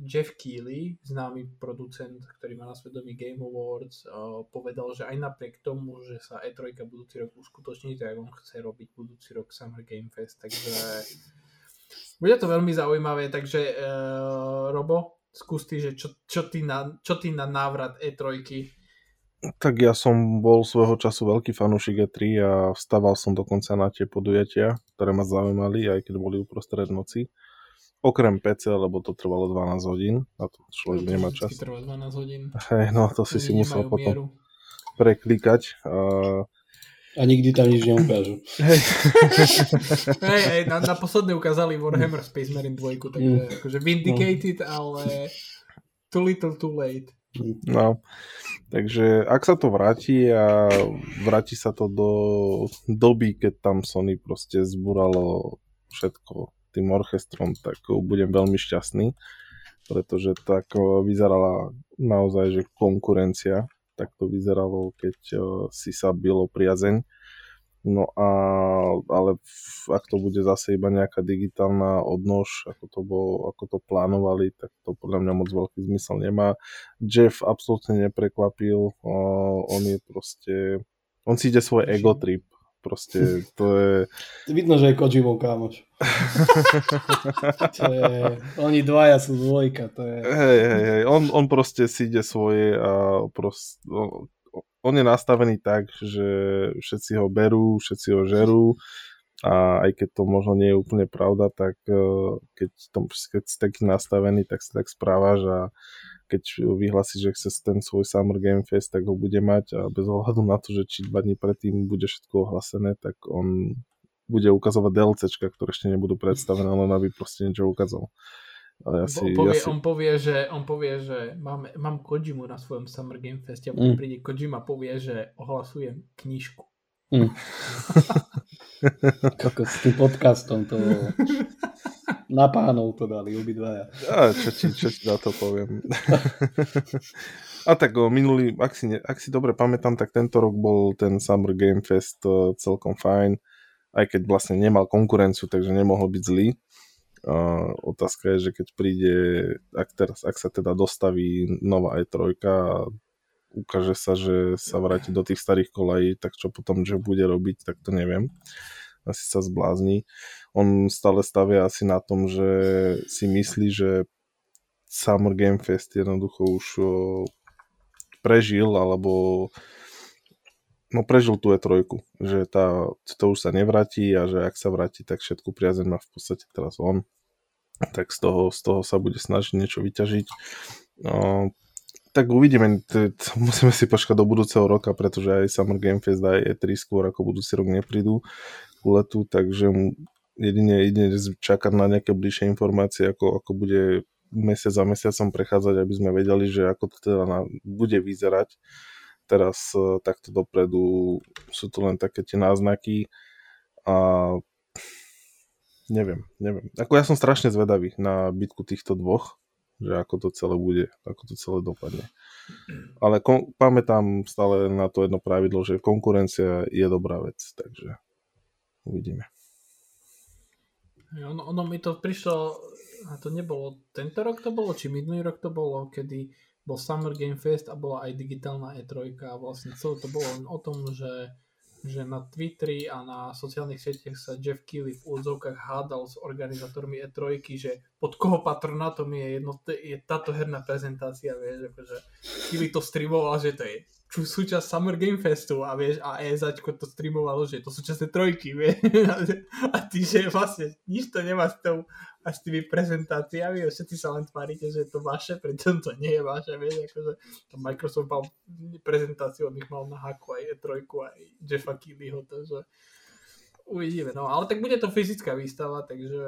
Jeff Keighley, známy producent, ktorý má na svedomí Game Awards, povedal, že aj napriek tomu, že sa E3 budúci rok uskutoční, tak on chce robiť budúci rok Summer Game Fest, takže bude to veľmi zaujímavé, takže uh, Robo, skús ty, že čo, čo, ty na, čo ty na návrat E3 tak ja som bol svojho času veľký fanúšik E3 a vstával som dokonca na tie podujatia, ktoré ma zaujímali, aj keď boli uprostred noci. Okrem PC, lebo to trvalo 12 hodín a to človek no, nemá čas. trvá 12 hodín. Hej, no to si si musel potom mieru. preklikať. Uh, a nikdy tam nič neukážu. Hej, hej, hej na, na posledne ukázali Warhammer Space Marine 2, takže mm. akože vindicated, no. ale too little too late. No, takže ak sa to vráti a vráti sa to do doby, keď tam Sony proste zburalo všetko tým orchestrom, tak budem veľmi šťastný, pretože tak vyzerala naozaj, že konkurencia, tak to vyzeralo, keď si sa bylo priazeň. No a, ale ak to bude zase iba nejaká digitálna odnož, ako to, bolo, ako to plánovali, tak to podľa mňa moc veľký zmysel nemá. Jeff absolútne neprekvapil, on je proste, on si ide svoj ego trip, proste to je... Vidno, že je Kojimov kámoš. to je, oni dvaja sú dvojka, to je... Hej, hej, hej, on, on proste si ide svoje a proste, on je nastavený tak, že všetci ho berú, všetci ho žerú a aj keď to možno nie je úplne pravda, tak eh, keď, tom, keď si taký nastavený, tak sa tak správaš a keď vyhlási, že chce ten svoj Summer Game Fest, tak ho bude mať a bez ohľadu na to, že či dva dní predtým bude všetko ohlasené, tak on bude ukazovať DLCčka, ktoré ešte nebudú predstavené, len aby proste niečo ukázal. Ale ja si, povie, ja si... On, povie, že, on povie, že mám, mám Kojimu na svojom Summer Game Fest a potom mm. príde Kojima povie, že ohlasujem knižku. Mm. Kako s tým podcastom to na pánov to dali obidvaja. Ja, čo, ti, čo ti na to poviem. A tak o, minulý, ak si, ne, ak si dobre pamätám, tak tento rok bol ten Summer Game Fest celkom fajn, aj keď vlastne nemal konkurenciu, takže nemohol byť zlý. A otázka je, že keď príde, ak, teraz, ak sa teda dostaví nová E3 a ukáže sa, že sa vráti do tých starých kolají, tak čo potom že bude robiť, tak to neviem. Asi sa zblázni. On stále stavia asi na tom, že si myslí, že Summer Game Fest jednoducho už prežil, alebo no prežil tú E3, že tá, to už sa nevráti a že ak sa vráti, tak všetku priazeň má v podstate teraz on. Tak z toho, z toho sa bude snažiť niečo vyťažiť. No, tak uvidíme, musíme si počkať do budúceho roka, pretože aj Summer Game Fest aj E3 skôr ako budúci rok neprídu ku letu, takže jedine, jedine čakať na nejaké bližšie informácie, ako, ako bude mesiac za mesiacom prechádzať, aby sme vedeli, že ako to teda na, bude vyzerať. Teraz uh, takto dopredu sú to len také tie náznaky a neviem, neviem. Ako ja som strašne zvedavý na bitku týchto dvoch, že ako to celé bude, ako to celé dopadne. Ale kon- pamätám stále na to jedno pravidlo, že konkurencia je dobrá vec, takže uvidíme. Ono, ono mi to prišlo, a to nebolo tento rok to bolo, či minulý rok to bolo, kedy bol Summer Game Fest a bola aj digitálna E3 a vlastne celé to bolo o tom, že že na Twitteri a na sociálnych sieťach sa Jeff Keighley v úvodzovkách hádal s organizátormi E3, že pod koho patronátom je, jedno, je táto herná prezentácia, vieš, akože Keighley to streamoval, že to je súčasť Summer Game Festu a vieš, a ESAčko to streamovalo, že to sú časné trojky, vieš, a ty, že vlastne nič to nemá s tou, a s tými prezentáciami a všetci sa len tvárite, že je to vaše, preto to nie je vaše, vieš, akože Microsoft mal prezentáciu, on ich mal na haku aj E3, aj Jeffa Keelyho, takže uvidíme, no, ale tak bude to fyzická výstava, takže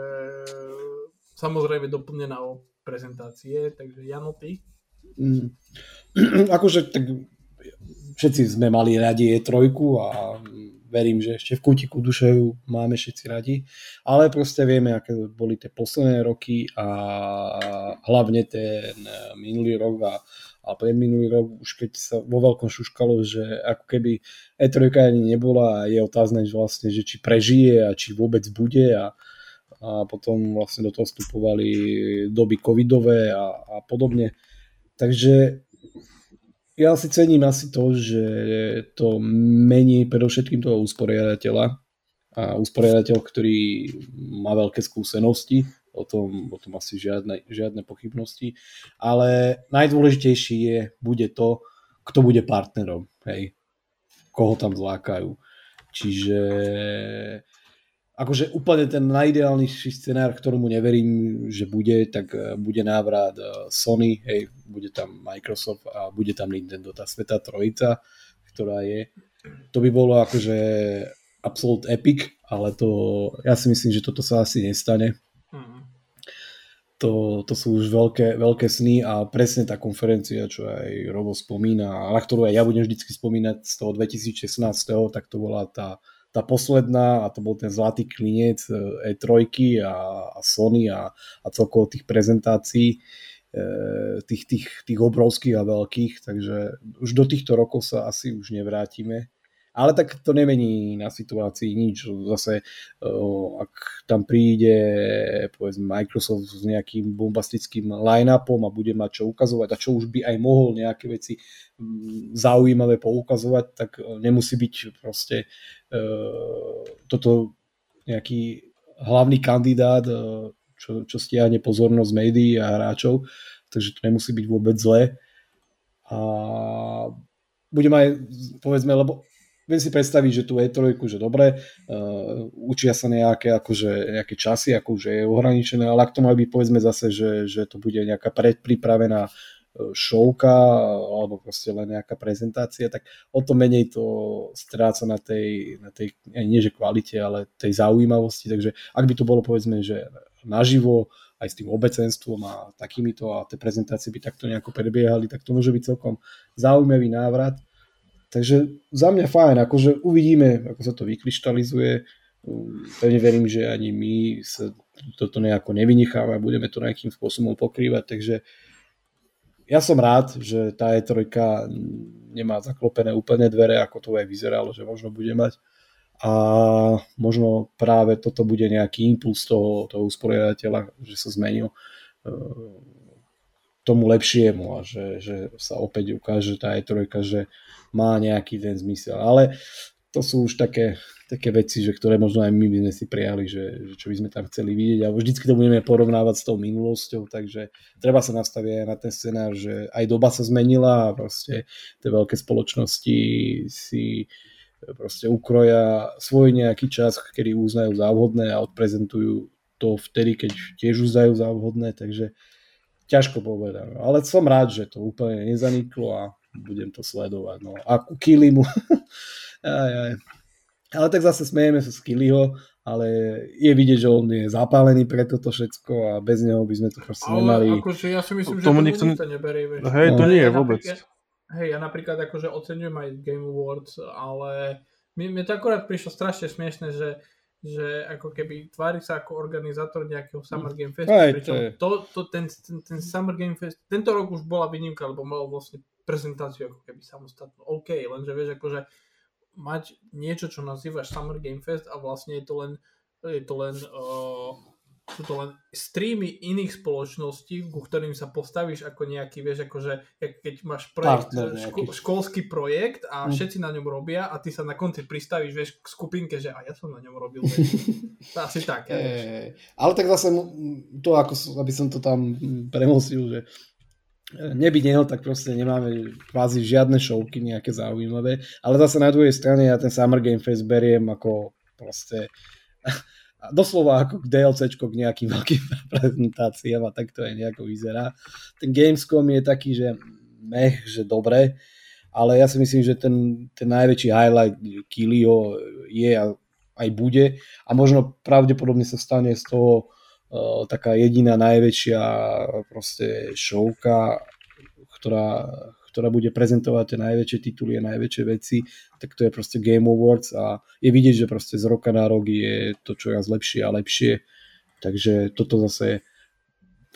samozrejme doplnená o prezentácie, takže Jano, ty? Mm. akože tak všetci sme mali radi E3 a verím, že ešte v kútiku duše ju máme všetci radi, ale proste vieme, aké boli tie posledné roky a hlavne ten minulý rok a, a predminulý rok, už keď sa vo veľkom šuškalo, že ako keby E3 ani nebola a je otázne, že vlastne, že či prežije a či vôbec bude a, a potom vlastne do toho vstupovali doby covidové a, a podobne. Takže ja si cením asi to, že to mení predovšetkým toho usporiadateľa a usporiadateľ, ktorý má veľké skúsenosti, o tom, o tom asi žiadne, žiadne pochybnosti, ale najdôležitejšie je, bude to, kto bude partnerom, hej, koho tam zlákajú. Čiže akože úplne ten najideálnejší scenár, ktorému neverím, že bude, tak e, bude návrat e, Sony, hej, bude tam Microsoft a bude tam Nintendo, tá sveta trojica, ktorá je. To by bolo akože absolút epic, ale to, ja si myslím, že toto sa asi nestane. Mm. To, to sú už veľké, veľké sny a presne tá konferencia, čo aj Robo spomína, na ktorú aj ja budem vždy spomínať z toho 2016, tak to bola tá tá posledná, a to bol ten zlatý klinec E3 e a, a Sony a, a celkovo tých prezentácií e, tých, tých, tých obrovských a veľkých, takže už do týchto rokov sa asi už nevrátime. Ale tak to nemení na situácii nič. Zase, ak tam príde povedzme Microsoft s nejakým bombastickým line-upom a bude mať čo ukazovať a čo už by aj mohol nejaké veci zaujímavé poukazovať, tak nemusí byť proste toto nejaký hlavný kandidát, čo, čo stiahne pozornosť médií a hráčov, takže to nemusí byť vôbec zlé. A budem aj, povedzme, lebo viem si predstaviť, že tu E3, že dobre, uh, učia sa nejaké, akože, nejaké časy, ako že je ohraničené, ale ak to má byť povedzme zase, že, že to bude nejaká predpripravená šovka alebo proste len nejaká prezentácia, tak o to menej to stráca na tej, na tej nie že kvalite, ale tej zaujímavosti. Takže ak by to bolo povedzme, že naživo aj s tým obecenstvom a takýmito a tie prezentácie by takto nejako prebiehali, tak to môže byť celkom zaujímavý návrat. Takže za mňa fajn, akože uvidíme, ako sa to vykryštalizuje. Pevne verím, že ani my sa toto nejako nevynecháme a budeme to nejakým spôsobom pokrývať, takže ja som rád, že tá E3 nemá zaklopené úplne dvere, ako to aj vyzeralo, že možno bude mať. A možno práve toto bude nejaký impuls toho, toho usporiadateľa, že sa zmenil tomu lepšiemu a že, že sa opäť ukáže tá E3, že má nejaký ten zmysel. Ale to sú už také, také veci, že ktoré možno aj my by sme si prijali, že, že čo by sme tam chceli vidieť a vždycky to budeme porovnávať s tou minulosťou, takže treba sa nastaviť aj na ten scenár, že aj doba sa zmenila a proste tie veľké spoločnosti si proste ukroja svoj nejaký čas, kedy uznajú za vhodné a odprezentujú to vtedy, keď tiež uznajú za vhodné, takže ťažko povedať. No. Ale som rád, že to úplne nezaniklo a budem to sledovať. No. A ku Kilimu. aj, aj. Ale tak zase smejeme sa z Kiliho, ale je vidieť, že on je zapálený pre toto všetko a bez neho by sme to proste ale nemali. Akože ja si myslím, že tomu nikto ne... neberie. Vieš. Hej, to no. nie je vôbec. Hej, ja napríklad akože oceňujem aj Game Awards, ale mi, mi to akorát prišlo strašne smiešne, že že ako keby tvári sa ako organizátor nejakého Summer Game Festu, Aj, pričom to, to, ten, ten, ten Summer Game Fest, tento rok už bola výnimka, lebo mal vlastne prezentáciu ako keby samostatnú. OK, lenže vieš, akože mať niečo, čo nazývaš Summer Game Fest a vlastne je to len, je to len uh, sú to len streamy iných spoločností, ku ktorým sa postavíš ako nejaký, vieš, akože keď máš projekt, ško, školský projekt a mm. všetci na ňom robia a ty sa na konci pristavíš, vieš, k skupinke, že a ja som na ňom robil. to asi tak. Ja, ale tak zase to, ako, aby som to tam premosil, že nebyť neho, tak proste nemáme kvázi žiadne šovky nejaké zaujímavé, ale zase na druhej strane ja ten Summer Game Fest beriem ako proste doslova ako k DLCčko k nejakým veľkým prezentáciám a tak to aj nejako vyzerá. Ten Gamescom je taký, že mech, že dobre, ale ja si myslím, že ten, ten najväčší highlight Kilio je a aj bude a možno pravdepodobne sa stane z toho taká jediná najväčšia proste šovka, ktorá, ktorá bude prezentovať tie najväčšie tituly a najväčšie veci, tak to je proste Game Awards a je vidieť, že proste z roka na rok je to čo raz lepšie a lepšie. Takže toto zase,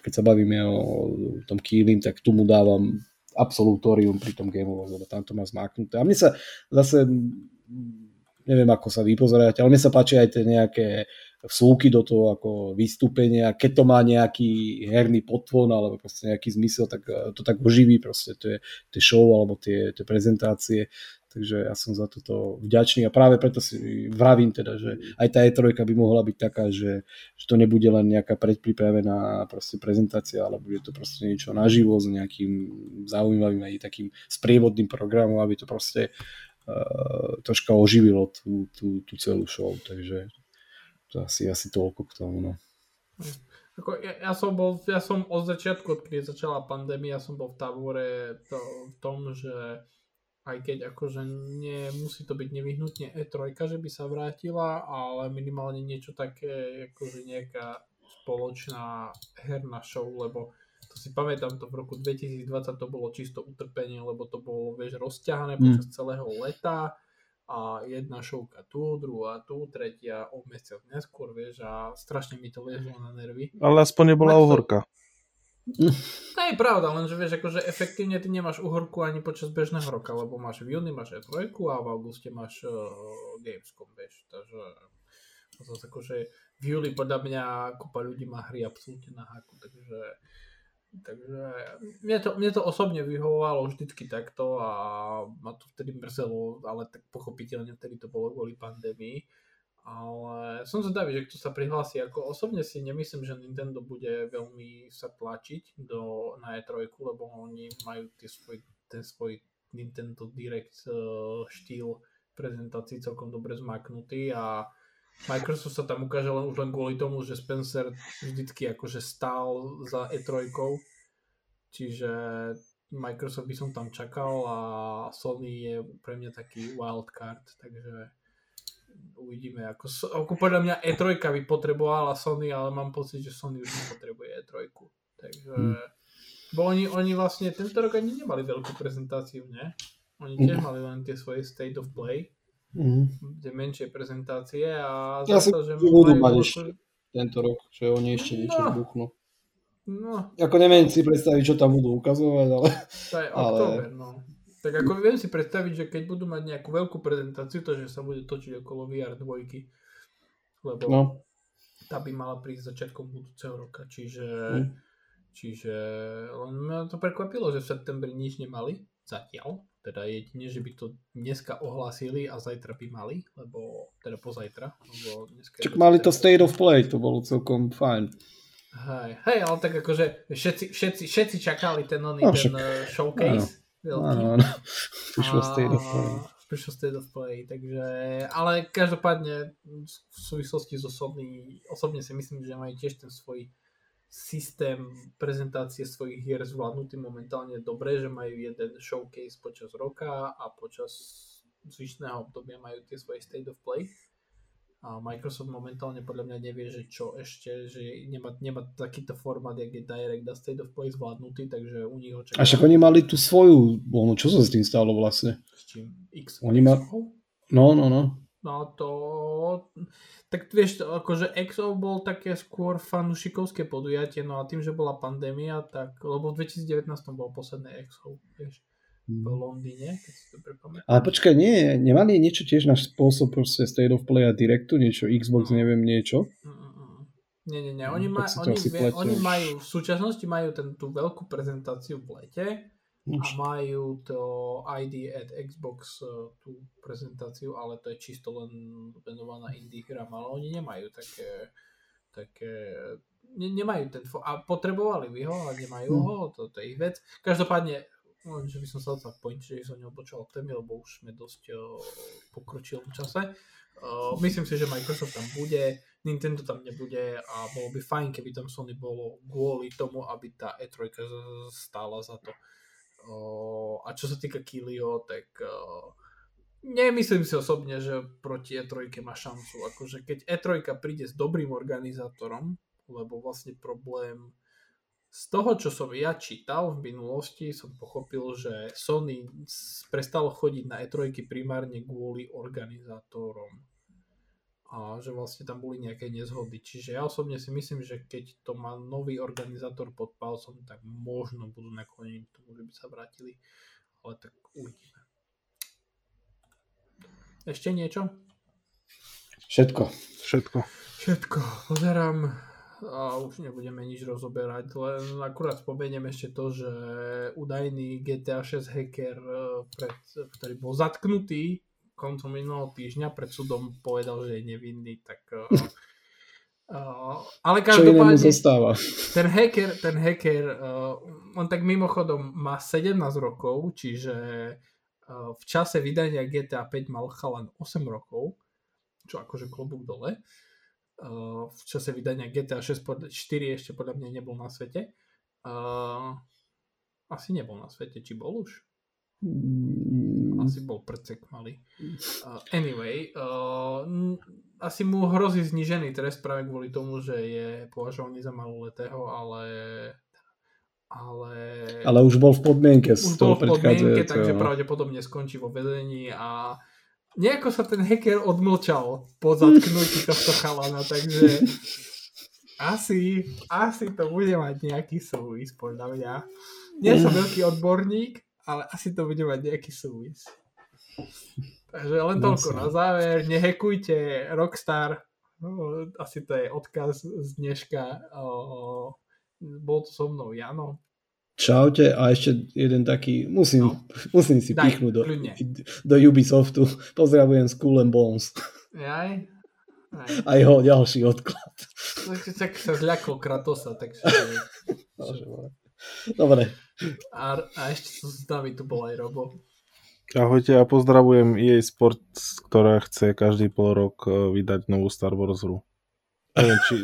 keď sa bavíme o tom Keelim, tak tu mu dávam absolutórium pri tom Game Awards, lebo tam to má zmáknuté. A mne sa zase neviem, ako sa vy pozeráte, ale mne sa páči aj tie nejaké vsúky do toho ako vystúpenia, keď to má nejaký herný potvon alebo proste nejaký zmysel, tak eh, to tak oživí proste tie, tie show alebo tie, tie prezentácie. Takže ja som za toto vďačný a práve preto si vravím teda, že aj tá E3 by mohla byť taká, že, že to nebude len nejaká predpripravená proste prezentácia, ale bude to proste niečo naživo s nejakým zaujímavým aj takým sprievodným programom, aby to proste uh, troška oživilo tú, tú, tú celú show. Takže to asi, asi toľko k tomu, no. Ako ja, ja, som bol, ja som od začiatku, odkedy začala pandémia, som bol v tábore to, v tom, že aj keď akože nemusí to byť nevyhnutne E3, že by sa vrátila, ale minimálne niečo také, akože nejaká spoločná herná show, lebo to si pamätám, to v roku 2020 to bolo čisto utrpenie, lebo to bolo, vieš, rozťahané počas mm. celého leta, a jedna šovka tu, druhá tu, tretia o mesiac neskôr, vieš, a strašne mi to liezlo na nervy. Ale aspoň nebola uhorka. To je pravda, lenže vieš, akože efektívne ty nemáš uhorku ani počas bežného roka, lebo máš v júni máš aj trojku a v auguste máš uh, Gamescom, vieš, takže zase akože v júli podľa mňa kopa ľudí má hry absolútne na háku, takže Takže mne to, mne to osobne vyhovovalo vždycky takto a ma to vtedy mrzelo, ale tak pochopiteľne vtedy to bolo kvôli pandémii. Ale som zvedavý, že kto sa prihlási. Ako osobne si nemyslím, že Nintendo bude veľmi sa tlačiť do, na E3, lebo oni majú tie svoj, ten svoj Nintendo Direct uh, štýl prezentácií celkom dobre zmaknutý a Microsoft sa tam ukáže len už len kvôli tomu, že Spencer vždycky akože stál za E3, čiže Microsoft by som tam čakal a Sony je pre mňa taký wildcard, takže uvidíme. Ako, ako podľa mňa E3 by potrebovala Sony, ale mám pocit, že Sony už nepotrebuje E3. Takže, hmm. bo oni, oni vlastne tento rok ani nemali veľkú prezentáciu, ne? Oni tiež mali len tie svoje State of Play mm. tie menšie prezentácie a ja si to, že budú mať ešte tento rok, že oni ešte niečo no. vybuchnú. No. Ako neviem si predstaviť, čo tam budú ukazovať, ale... To je ale... oktober, no. Tak ako viem si predstaviť, že keď budú mať nejakú veľkú prezentáciu, to, že sa bude točiť okolo VR 2, lebo no. tá by mala prísť začiatkom budúceho roka, čiže... Mm. Čiže len ma to prekvapilo, že v septembri nič nemali zatiaľ. Teda jedine, že by to dneska ohlásili a zajtra by mali, lebo teda pozajtra. Lebo dneska Čak mali to State of Play, to bolo celkom fajn. Hej, hej, ale tak akože všetci, všetci, všetci čakali ten oný, no, ten uh, showcase. Áno, áno. Prišlo State of Play. Prišlo State of Play, takže, ale každopádne v súvislosti so Sony, osobne si myslím, že majú tiež ten svoj systém prezentácie svojich hier zvládnutý momentálne dobre, že majú jeden showcase počas roka a počas zvyšného obdobia majú tie svoje state of play. A Microsoft momentálne podľa mňa nevie, že čo ešte, že nemá, nemá takýto formát, jak je Direct a State of Play zvládnutý, takže u nich ho čaká... A však oni mali tú svoju, no čo sa s tým stalo vlastne? S čím? X? Oni ma... No, no, no. No to... Tak vieš, akože EXO bol také skôr fanušikovské podujatie, no a tým, že bola pandémia, tak... Lebo v 2019 bolo posledné EXO, vieš v hmm. Londýne, keď si to prepamätám. Ale počkaj, nie, nemali niečo tiež na spôsob proste State of Play a Directu, niečo Xbox, no. neviem, niečo? Mm, mm, mm. Nie, nie, nie. Oni, ma, oni, vie, oni majú, v súčasnosti majú ten, tú veľkú prezentáciu v lete a majú to ID at Xbox uh, tú prezentáciu, ale to je čisto len venovaná indie hram, ale oni nemajú také, také ne, nemajú ten fo- a potrebovali by ho, ale nemajú hmm. ho, to, to je ich vec. Každopádne, že by som sa odsal point, že som neodbočal témy, lebo už sme dosť uh, pokročilom čase. Uh, myslím si, že Microsoft tam bude, Nintendo tam nebude a bolo by fajn, keby tam Sony bolo kvôli tomu, aby tá E3 stála za to. A čo sa týka Kilio, tak nemyslím si osobne, že proti E3 má šancu. Akože keď E3 príde s dobrým organizátorom, lebo vlastne problém z toho, čo som ja čítal v minulosti, som pochopil, že Sony prestalo chodiť na E3 primárne kvôli organizátorom a že vlastne tam boli nejaké nezhody. Čiže ja osobne si myslím, že keď to má nový organizátor pod palcom, tak možno budú naklonení tomu, že by sa vrátili. Ale tak uvidíme. Ešte niečo? Všetko. Všetko. Všetko. Pozerám a už nebudeme nič rozoberať, len akurát spomeniem ešte to, že údajný GTA 6 hacker, e, pred, ktorý bol zatknutý koncom minulého týždňa pred súdom povedal, že je nevinný, tak... Uh, ale každopádne... Ten hacker, ten hacker uh, on tak mimochodom má 17 rokov, čiže uh, v čase vydania GTA 5 mal chalan 8 rokov, čo akože klobúk dole. Uh, v čase vydania GTA 6 4 ešte podľa mňa nebol na svete. Uh, asi nebol na svete, či bol už? Mm. Asi bol prcek malý. Uh, anyway, uh, asi mu hrozí znižený trest práve kvôli tomu, že je považovaný za maloletého, ale ale... Ale už bol v podmienke už bol v podmienke, takže pravdepodobne skončí vo vedení a nejako sa ten hacker odmlčal po zatknutí tohto chalana, takže asi, asi to bude mať nejaký súvis podľa mňa. Nie som veľký odborník, ale asi to bude mať nejaký súvis. Takže len toľko na záver. Nehekujte Rockstar. Asi to je odkaz z dneška. Bol to so mnou Jano. Čaute a ešte jeden taký, musím, no. musím si Daj, pichnúť do, do Ubisoftu. Pozdravujem Skull and Bones. Jaj? Aj. A jeho ďalší odklad. Tak sa zľakol Kratosa, takže... Dobre. A, a ešte som s nami tu bol aj Robo. Ahojte a pozdravujem EA Sports, ktorá chce každý pol rok e, vydať novú Star Wars hru. Neviem, či,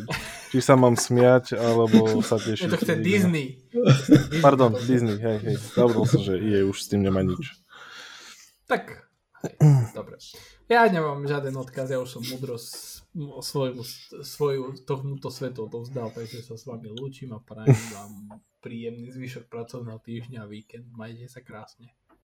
či sa mám smiať, alebo sa tešiť. Je to chce Disney. Pardon, Disney, hej, hej. Zabudol som, že EA už s tým nemá nič. Tak, hej, dobre. Ja nemám žiaden odkaz, ja už som mudro svoju, svoju tomuto svetu odovzdal, takže sa s vami lúčim a prajem vám príjemný zvyšok pracovného týždňa a víkend. Majte sa krásne.